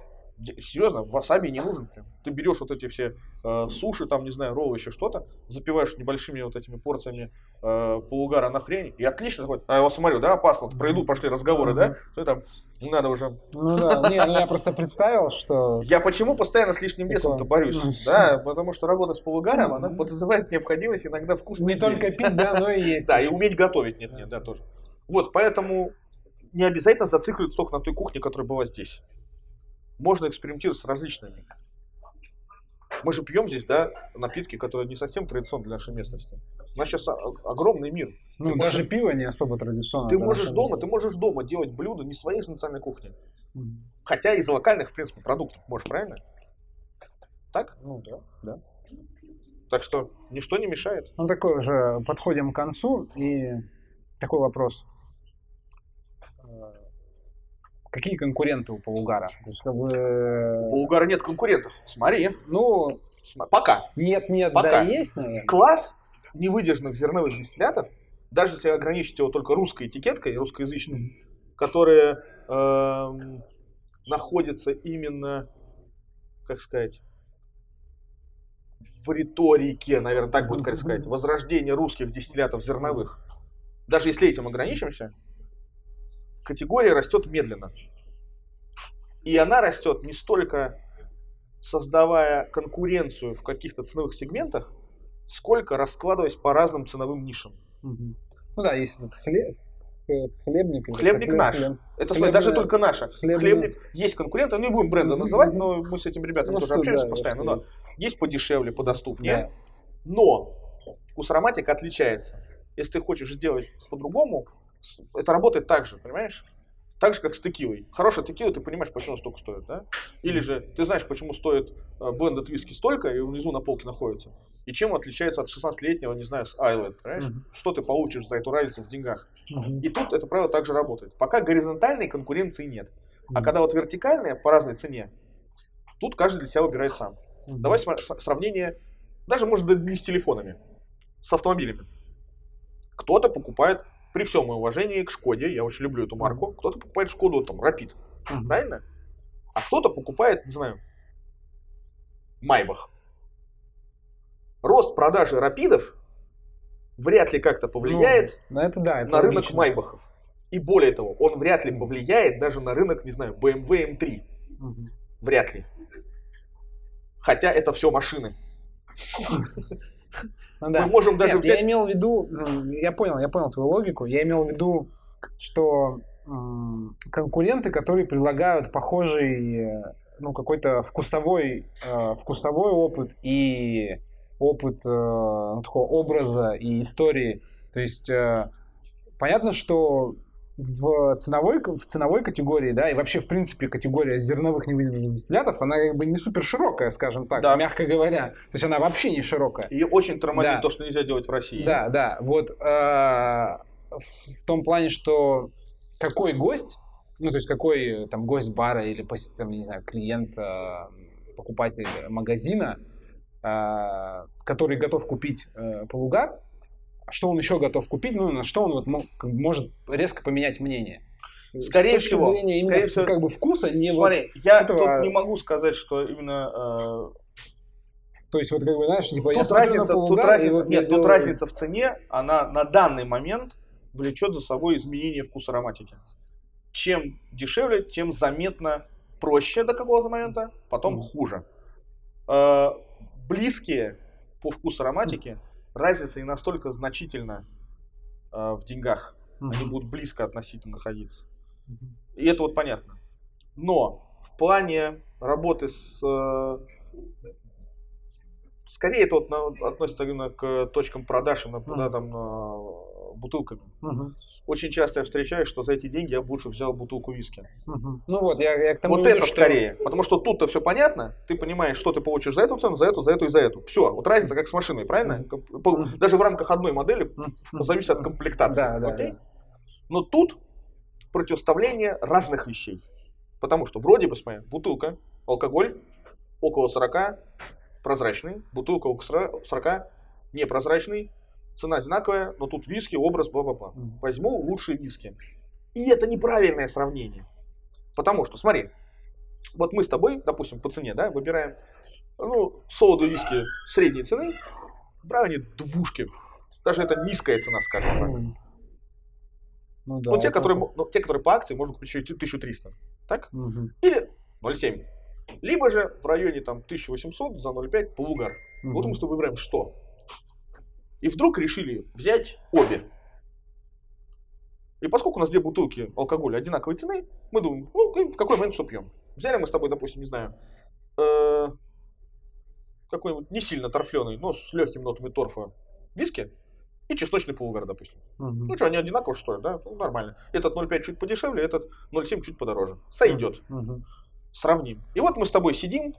серьезно, васаби не нужен прям. Ты берешь вот эти все э, суши, там, не знаю, роллы, еще что-то, запиваешь небольшими вот этими порциями э, полугара на хрень, и отлично заходит. А я вот смотрю, да, опасно, про еду пошли разговоры, mm-hmm. да? Что там, не надо уже. Ну да, не, ну я просто представил, что... Я почему постоянно с лишним весом-то борюсь? Да, потому что работа с полугаром, она подразумевает необходимость иногда вкусно Не только пить, да, но и есть. Да, и уметь готовить, нет, нет, да, тоже. Вот, поэтому не обязательно зацикливаться только на той кухне, которая была здесь можно экспериментировать с различными. Мы же пьем здесь, да, напитки, которые не совсем традиционны для нашей местности. У нас сейчас огромный мир. Ну, ты даже можешь... пиво не особо традиционное. Ты можешь дома, местности. ты можешь дома делать блюда не своей же национальной кухни. Mm. Хотя из локальных, в принципе, продуктов можешь, правильно? Так? Ну да, да. Так что ничто не мешает. Ну такой уже подходим к концу и такой вопрос. Какие конкуренты у Полугара? То есть, как бы... У Полугара нет конкурентов. Смотри. Ну, пока. Нет, нет, пока. да, есть, наверное. Класс невыдержанных зерновых дистиллятов, даже если ограничить его только русской этикеткой, русскоязычной, которые э, находятся именно, как сказать, в риторике, наверное, так будет mm-hmm. сказать, возрождение русских дистиллятов зерновых. Даже если этим ограничимся, категория растет медленно. И она растет не столько создавая конкуренцию в каких-то ценовых сегментах, сколько раскладываясь по разным ценовым нишам. Угу. Ну да, есть этот хлеб, э, хлебник. Хлебник хлеб, наш. Хлеб, Это хлеб, даже хлеб, только наша. Хлеб, хлебник. Есть конкуренты, ну не будем бренда называть, но мы с этими ребятами ну, тоже что, общаемся да, постоянно. Но есть. есть подешевле, подоступнее. Да. Но вкус ароматика отличается. Если ты хочешь сделать по-другому, это работает так же, понимаешь? Так же, как с текилой. Хорошая текила, ты понимаешь, почему столько стоит, да? Или же ты знаешь, почему стоит э, блендед виски столько, и внизу на полке находится. И чем отличается от 16-летнего, не знаю, с Айленд, понимаешь? Mm-hmm. Что ты получишь за эту разницу в деньгах. Mm-hmm. И тут это правило также работает. Пока горизонтальной конкуренции нет. Mm-hmm. А когда вот вертикальная по разной цене, тут каждый для себя выбирает сам. Mm-hmm. Давай сравнение, даже может быть не с телефонами, с автомобилями. Кто-то покупает при всем моем уважении к Шкоде, я очень люблю эту марку, кто-то покупает Шкоду, там, Рапид, mm-hmm. правильно? А кто-то покупает, не знаю, Майбах. Рост продажи Рапидов вряд ли как-то повлияет ну, это да, это на рынок логично. Майбахов. И более того, он вряд ли повлияет даже на рынок, не знаю, BMW M3. Угу. Вряд ли. Хотя это все машины. Ну, да. Мы можем даже Нет, взять... Я имел в виду, я понял, я понял твою логику. Я имел в виду, что конкуренты, которые предлагают похожий, э, ну, какой-то вкусовой, э, вкусовой опыт и опыт э, ну, такого образа и истории. То есть э, понятно, что в ценовой, в ценовой категории, да, и вообще, в принципе, категория зерновых невыдержанных дистиллятов, она как бы не супер широкая, скажем так, Да. мягко говоря. То есть она вообще не широкая. И очень тормозит Да. то, что нельзя делать в России. Да, да. Вот э, в том плане, что какой гость, ну, то есть какой там гость бара или, там, не знаю, клиент, э, покупатель магазина, э, который готов купить э, полугар, что он еще готов купить, ну, на что он вот мо- как бы может резко поменять мнение. Скорее С точки всего, зрения именно скорее всего. как бы вкуса, не вот, Смотри, я этого- тут не могу сказать, что именно э, то есть вот как бы, знаешь, типа, я Тут на разница, тут разница, вот нет, тут делаю- разница в цене, она на данный момент влечет за собой изменение вкуса ароматики. Чем дешевле, тем заметно проще до какого-то момента, потом Мгм. хуже. Э, близкие по вкусу ароматики, разница не настолько значительна э, в деньгах. Они будут близко относительно находиться. И это вот понятно. Но в плане работы с... э, Скорее это вот на- относится именно к точкам продаж, именно, да, там, э, бутылками. Мгм. Очень часто я встречаю, что за эти деньги я бы лучше взял бутылку виски. Мгм. Ну вот, я, я к тому вот это что- скорее. Потому что тут-то все понятно, ты понимаешь, что ты получишь за эту цену, за эту, за эту и за эту. Все, вот разница как с машиной, правильно? Мгм. Даже в рамках одной модели Мгм. зависит от комплектации. Да, да, окей? да. Но тут противоставление разных вещей. Потому что вроде бы, смотри, бутылка, алкоголь около 40, прозрачный, бутылка около 40, непрозрачный, цена одинаковая, но тут виски, образ, бла-бла-бла. Возьму лучшие виски. И это неправильное сравнение. Потому что, смотри, вот мы с тобой, допустим, по цене, да, выбираем, ну, солоду виски средней цены в районе двушки. Даже это низкая цена, скажем так. Ну да. Ну, те, это- которые, ну, те, которые по акции, можно купить еще и 1300. Так? Мгм. Или 0,7. Либо же в районе там 1800 за 0,5 полугар. Вот Мгм. мы с тобой выбираем что. И вдруг решили взять обе. И поскольку у нас две бутылки алкоголя одинаковой цены, мы думаем, ну, в какой момент что пьем. Взяли мы с тобой, допустим, не знаю, э, какой-нибудь не сильно торфленый, но с легкими нотами торфа виски и чесночный полугар, допустим. Мгм. Ну что, они одинаково стоят, да? Ну, нормально. Этот 0,5 чуть подешевле, этот 0,7 чуть подороже. Сойдет. Мгм. Сравним. И вот мы с тобой сидим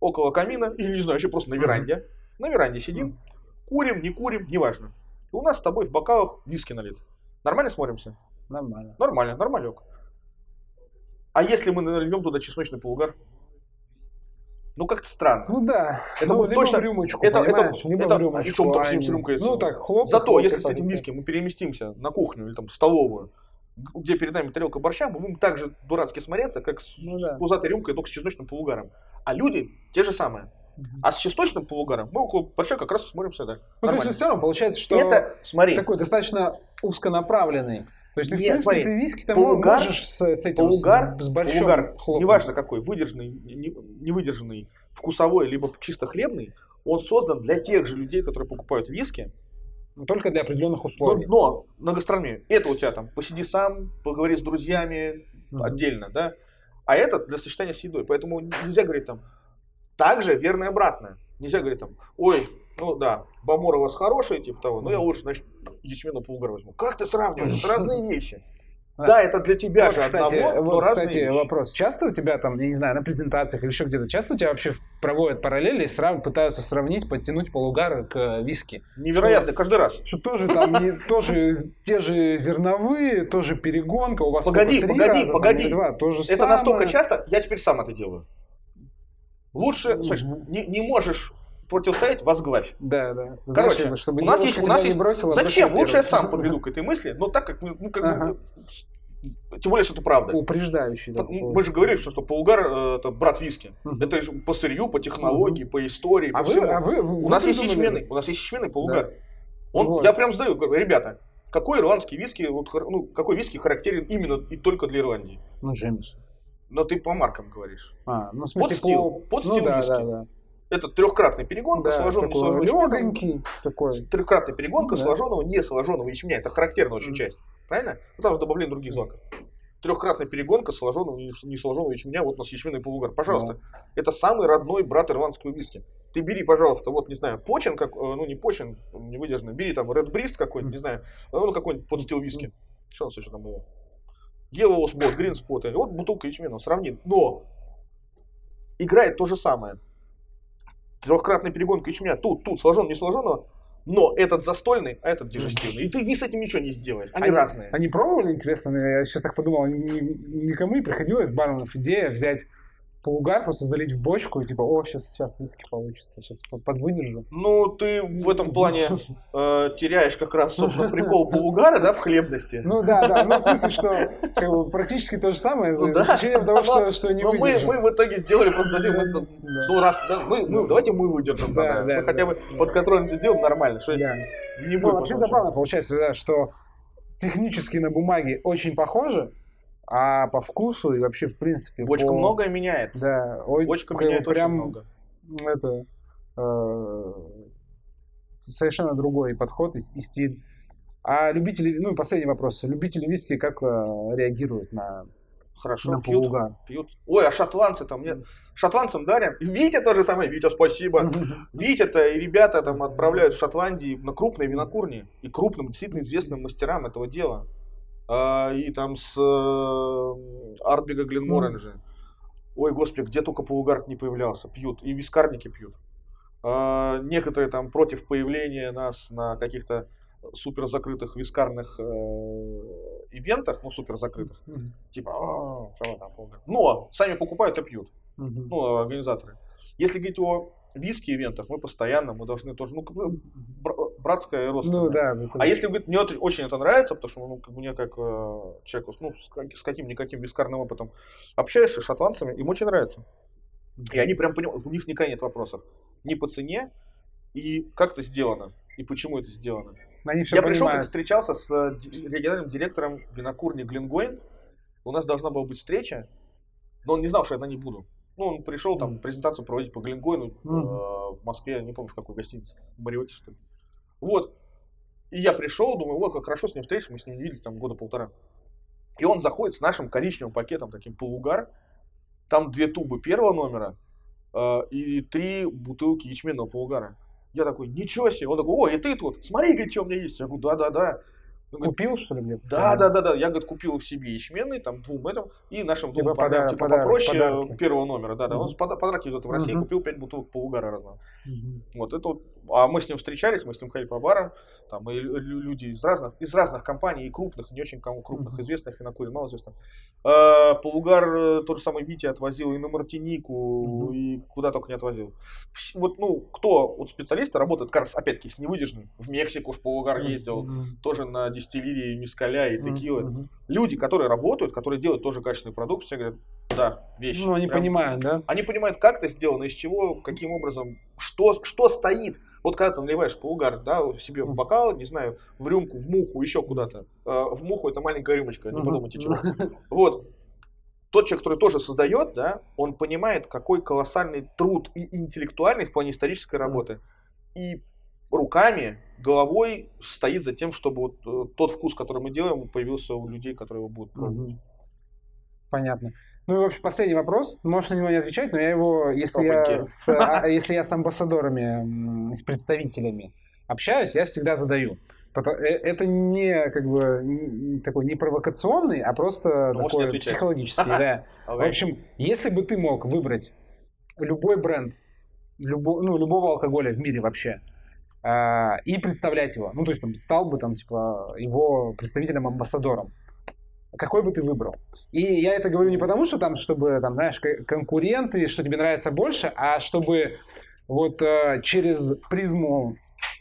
около камина, или не знаю, еще просто на веранде. На веранде сидим, курим, не курим, неважно. И у нас с тобой в бокалах виски налит. Нормально смотримся? Нормально. Нормально, нормалек. А если мы нальем туда чесночный полугар? Ну, как-то странно. Ну да. Это ну, будет либо точно- в рюмочку, это- это- либо это- в рюмочку. и чем там а с рюмкой? Ну так, хлоп. Зато, хлоп, если с этим так, виски мы переместимся на кухню или там в столовую, где перед нами тарелка борща, мы будем так же дурацки смотреться, как с Ну да. с пузатой рюмкой, только с чесночным полугаром. А люди те же самые. А с чесночным полугаром мы около борща как раз смотримся, да. Ну, то есть все равно получается, что это, смотри, такой достаточно узконаправленный. То есть ты, в Нет, принципе, смотри, ты виски там полугар- можешь с, с этим, полугар, с, с борщом полугар, хлопнуть. неважно какой, выдержанный, не- невыдержанный, вкусовой, либо чисто хлебный, он создан для тех же людей, которые покупают виски, Но Только для определенных но, условий. но на гастрономию. Это у тебя там, посиди сам, поговори с друзьями, Мгм. отдельно, да. А это для сочетания с едой. Поэтому нельзя говорить там, также верно и обратно. Нельзя говорить там, ой, ну да, бамор у вас хороший, типа того, но я лучше, значит, ячменный полугар возьму. Как ты сравниваешь? Это разные вещи. Да. Это для тебя Вот, же кстати, одного, но вот, кстати, вещи. вопрос. Часто у тебя там, я не знаю, на презентациях или еще где-то, часто у тебя вообще проводят параллели и срав- пытаются сравнить, подтянуть полугар к э, виски? Невероятно, каждый раз. Что тоже там не- тоже те же зерновые, тоже перегонка, у вас Погоди, погоди, раза, погоди. два, то же Это самое. настолько часто, я теперь сам это делаю. Лучше, слушай, не, не можешь противостоять, возглавь. Да, да. Короче, чтобы у нас есть, у нас есть. бросила, Зачем? Лучше я сам подведу к этой мысли, но так как, мы, ну, как Ага. бы, тем более, что это правда. Упреждающий. Такой. Мы же говорили, что, что Полгар э, это брат виски. Мгм. Это же по сырью, по технологии, по истории, А по вы, всему. а вы, вы у нас есть ячменный, у нас есть ячменный полугар. Да. Он, Вот. Я прям задаю, ребята, какой ирландский виски, вот, ну, какой виски характерен именно и только для Ирландии? Ну, Джеймс. Но ты по маркам говоришь. А, ну, в смысле, стил, по... под ну, стил да, виски. да, да. Это трехкратная перегонка Да, сложенного такой несложенного такой. Трехкратная перегонка Да. сложенного несложенного ячменя. Это характерная очень Мгм. часть. Правильно? Ну, там добавление других злаков. Трехкратная перегонка сложенного несложенного ячменя. Вот у нас ячменный полугар. Пожалуйста. Это самый родной брат ирландского виски. Ты бери, пожалуйста, вот, не знаю, почин, как, э, ну не почин, не выдержанный, бери там Red Breast какой-нибудь, не знаю, ну какой-нибудь под стил виски. Что у нас еще там было? Yellow Spot, Green Spot. Вот бутылка ячмена, сравни. Но играет то же самое. Трехкратная перегонка ячменя. Тут, тут, сложен, не сложенного. Но этот застольный, а этот дижестивный. И ты ни с этим ничего не сделаешь. Они, разные. Они пробовали, интересно, я сейчас так подумал, ни- никому не приходилось барменов идея взять полугар, просто залить в бочку и типа, о, сейчас, сейчас виски получится, сейчас подвыдержу. Ну, ты в этом плане э, теряешь как раз, собственно, прикол полугара, да, в хлебности. Ну да, да, ну в смысле, что как бы, практически то же самое, за Ну да. исключением того, что, что не Но мы, выдержим. мы в итоге сделали просто затем это, Да. ну раз, да, мы, ну, давайте мы выдержим, Да, тогда. да, мы хотя да. бы под контролем это сделаем нормально, что Да. не Ну, будет вообще потом забавно получается, да, что технически на бумаге очень похоже, а по вкусу и вообще в принципе Бочка по- многое меняет. Да, ой, Бочка меняет очень прям много. это э, совершенно другой подход и, и стиль. А любители, ну и последний вопрос, любители виски как э, реагируют на, Хорошо, на пьют, полугар? пьют. Ой, а шотландцы там нет. Шотландцам дарим. Витя то же самое. Витя, спасибо. Витя-то и ребята там отправляют в Шотландии на крупные винокурни и крупным, действительно известным мастерам этого дела. А, и там с э, Арбига Гленморенджа. Ой, господи, где только полугард не появлялся. Пьют. И вискарники пьют. А, некоторые там против появления нас на каких-то супер закрытых вискарных э, ивентах, ну супер закрытых, Мгм. типа, «А, вы там, полугард?» но сами покупают и пьют Мгм. ну, организаторы. Если говорить о виски-ивентах, мы постоянно, мы должны тоже, ну, как бы бра- братская и родственная. Ну да. это- А если говорить, мне очень это нравится, потому что ну, как бы мне как э, человеку ну, с, с каким-никаким вискарным опытом общаешься с шотландцами, им очень нравится. И они прям понимают, у них никогда нет вопросов. Ни по цене, и как это сделано, и почему это сделано. Они все Я пришел, как встречался с э, региональным директором винокурни Глингойн. У нас должна была быть встреча, но он не знал, что я на ней буду. Ну, он пришел там презентацию проводить по Глингойну э, Мгм. в Москве, не помню в какой гостинице, в Мариоте, что ли. Вот. И я пришел, думаю, о, как хорошо с ним встретиться, мы с ним не виделись там года полтора. И он заходит с нашим коричневым пакетом, таким полугар. Там две тубы первого номера э, и три бутылки ячменного полугара. Я такой, ничего себе. Он такой, о, и ты тут, смотри, говорит, что у меня есть. Я говорю, да-да-да. Он говорит, Купил, что ли, где-то? да, да, да, да. Я, говорит, купил себе ячменный, там, двум этим, и нашим Типа двум парням, подар- типа, подар- попроще подарки. первого номера, да, да. Он Мгм. пода- подарки везет в России, Мгм. купил пять бутылок полугара разного. Мгм. Вот это вот. А мы с ним встречались, мы с ним ходили по барам, там, и лю- лю- люди из разных, из разных компаний, и крупных, и не очень кому крупных, известных, винокурен, малоизвестных. А, Полугар, э, тот же самый Витя отвозил и на Мартинику, Мгм. и куда только не отвозил. Вот, ну, кто, вот специалисты работают, как раз, опять-таки, с невыдержанным. В Мексику уж Полугар ездил, Мгм. тоже на дистиллерии мискаля и текилы. Мгм. Люди, которые работают, которые делают тоже качественный продукт, все говорят, да, вещь. Ну, они Прям понимают, да? они понимают, как это сделано, из чего, каким образом, что, что стоит. Вот когда ты наливаешь полугар, да, себе в бокал, не знаю, в рюмку, в муху, еще куда-то. Э, в муху это маленькая рюмочка, не подумайте чего. Вот. Тот человек, который тоже создает, да, он понимает, какой колоссальный труд и интеллектуальный в плане исторической работы. И руками, головой стоит за тем, чтобы вот э, тот вкус, который мы делаем, появился у людей, которые его будут пробовать. Понятно. Ну и, в общем, последний вопрос. Можешь на него не отвечать, но я его, если я с, а, если я с амбассадорами, с представителями общаюсь, я всегда задаю. Э, Это не как бы такой не провокационный, а просто не такой психологический, да. В Окей. общем, если бы ты мог выбрать любой бренд, любо- ну, любого алкоголя в мире вообще, а, и представлять его, ну, то есть там, стал бы там, типа, его представителем-амбассадором, какой бы ты выбрал? И я это говорю не потому, что там, чтобы, там, знаешь, конкуренты, что тебе нравится больше, а чтобы вот э, через призму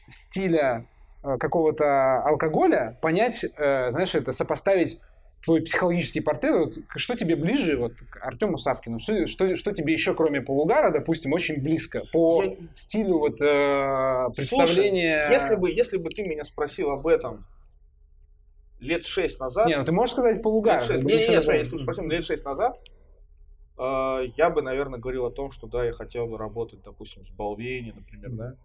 стиля э, какого-то алкоголя понять, э, знаешь, это сопоставить твой психологический портрет, вот, что тебе ближе вот, к Артему Савкину, что, что, что тебе еще, кроме полугара, допустим, очень близко по Я- стилю вот, э, представления... Слушай, если бы, если бы ты меня спросил об этом лет шесть назад... Не, ну ты можешь сказать полугар. лет шесть- это не, не, не, смотри, если меня лет шесть назад, э, я бы, наверное, говорил о том, что да, я хотел бы работать, допустим, с Балвени, например, mm-hmm.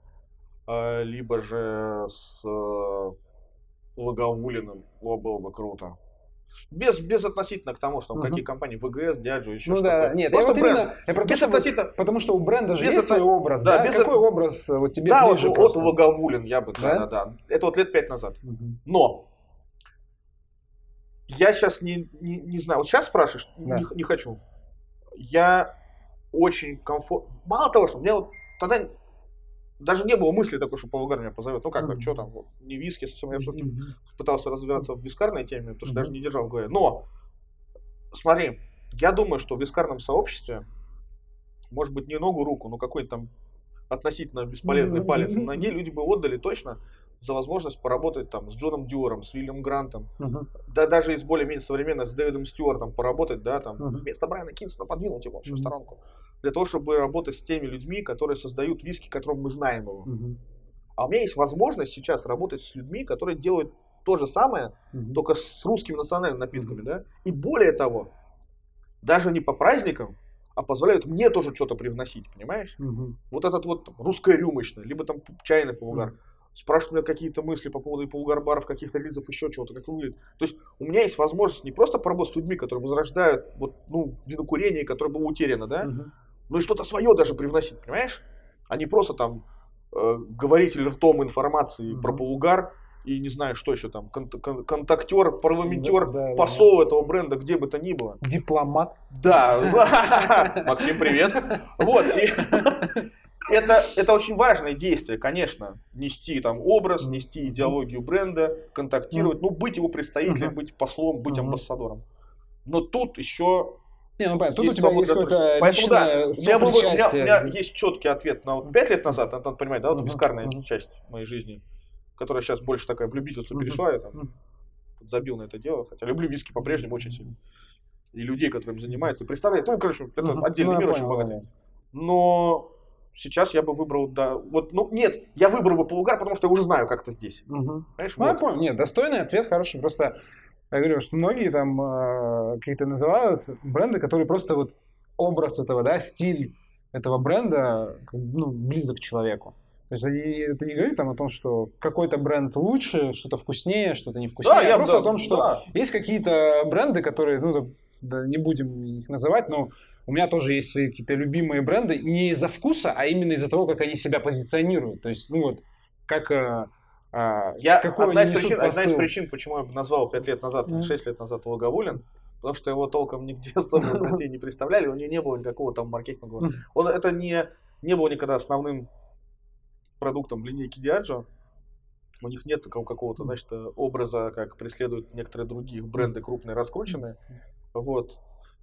да, э, либо же с э, Логовулиным, о, было бы круто. Без, без относительно к тому, что uh-huh. какие компании, ВГС, Диаджо, еще ну, что-то. Да. Нет, Просто я вот именно, я про то, без относительно... Потому что у бренда же есть это... свой образ, да? да? Без Какой это... образ э, вот тебе да, ближе вот, просто? вот Логовулин, я бы, да? да, да, да. Это вот лет пять назад. Uh-huh. Но я сейчас не, не, не знаю, вот сейчас спрашиваешь, да. не, не хочу. Я очень комфортно. Мало того, что мне вот тогда даже не было мысли такой, что Полугар меня позовет. Ну как, mm-hmm. что там, вот, не виски, совсем. Я все-таки mm-hmm. пытался развиваться в вискарной теме, потому что mm-hmm. даже не держал в голове. Но, смотри, я думаю, что в вискарном сообществе, может быть, не ногу, руку, но какой-то там относительно бесполезный mm-hmm. палец на ноге люди бы отдали точно за возможность поработать там с Джоном Дюром, с Уильям Грантом, uh-huh. да даже из более-менее современных с Дэвидом Стюартом поработать, да, там uh-huh. вместо Брайана Кинсона подвинуть его вообще uh-huh. в сторонку для того, чтобы работать с теми людьми, которые создают виски, которым мы знаем его. Угу. А у меня есть возможность сейчас работать с людьми, которые делают то же самое, угу. только с русскими национальными напитками, угу. да? И более того, даже не по праздникам, а позволяют мне тоже что-то привносить, понимаешь? Угу. Вот этот вот там, русское рюмочное, либо там чайный полугар. Угу. Спрашивают меня какие-то мысли по поводу полугар-баров, каких-то релизов, еще чего-то, как выглядит. То есть у меня есть возможность не просто поработать с людьми, которые возрождают вот, ну, винокурение, которое было утеряно, да, угу ну и что-то свое даже привносить, понимаешь? А не просто там э, говоритель ртом информации mm-hmm. про полугар и не знаю, что еще там, кон- кон- контактер, парламентер, да, да, посол да. этого бренда, где бы то ни было. Дипломат. Да, Максим, привет. Вот, это, это очень важное действие, конечно, нести там образ, нести идеологию бренда, контактировать, ну, быть его представителем, быть послом, быть амбассадором. Но тут еще не, ну понятно, тут у тебя есть какое-то Поэтому, да, у меня, у, меня, у меня есть четкий ответ на вот 5 лет назад, надо понимать, да, вот uh-huh, вискарная uh-huh. часть моей жизни, которая сейчас больше такая в любительство uh-huh. перешла, я там uh-huh. забил на это дело, хотя люблю виски по-прежнему очень сильно. И людей, которыми занимаются, представляют, ну, короче, это uh-huh. отдельный ну, мир очень богатый. Но сейчас я бы выбрал, да, вот, ну, нет, я выбрал бы полугар, потому что я уже знаю, как это здесь. Угу. Понимаешь, ну, вот. я понял, нет, достойный ответ, хороший, просто я говорю, что многие там э, какие-то называют бренды, которые просто вот образ этого, да, стиль этого бренда ну, близок к человеку. То есть это не говорит там о том, что какой-то бренд лучше, что-то вкуснее, что-то не вкуснее. Да, а я просто да, о том, что да. есть какие-то бренды, которые, ну, да, не будем их называть, но у меня тоже есть свои какие-то любимые бренды не из-за вкуса, а именно из-за того, как они себя позиционируют. То есть, ну вот, как э, а, я, одна, из причин, одна из причин, почему я назвал 5 лет назад, mm. 6 лет назад Логовулин, потому что его толком нигде особо в России не представляли, у него не было никакого там маркетинга. Он, это не, не было никогда основным продуктом линейки Diageo. У них нет такого какого-то, значит, образа, как преследуют некоторые другие бренды крупные, раскрученные. Вот.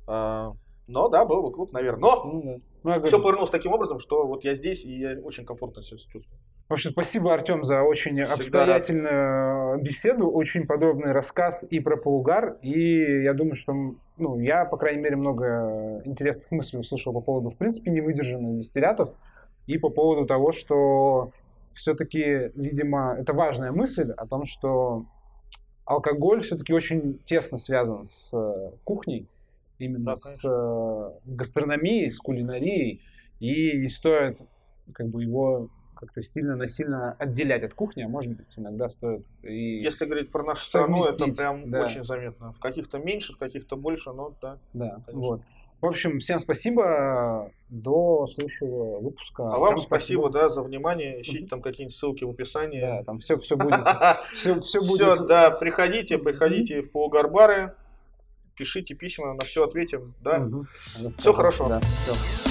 А, но да, было бы круто, наверное. Но ну, ну, все повернулось таким образом, что вот я здесь, и я очень комфортно себя чувствую. В общем, спасибо, Артем, за очень Всегда обстоятельную рад. беседу, очень подробный рассказ и про полугар. И я думаю, что ну, я, по крайней мере, много интересных мыслей услышал по поводу, в принципе, невыдержанных дистиллятов и по поводу того, что все-таки, видимо, это важная мысль о том, что алкоголь все-таки очень тесно связан с кухней, именно да, с э, гастрономией, с кулинарией, и не стоит как бы его как-то сильно насильно отделять от кухни, а может быть иногда стоит и Если говорить про нашу страну, это прям да. очень заметно. В каких-то меньше, в каких-то больше, но да. Да, конечно. вот. В общем, всем спасибо. До следующего выпуска. А вам спасибо, спасибо, да, за внимание. Ищите там какие-нибудь ссылки в описании. Да, там все, все будет. Все, все будет. Все, да, приходите, приходите в полугарбары пишите письма, на все ответим. Да? Все хорошо. Да, все.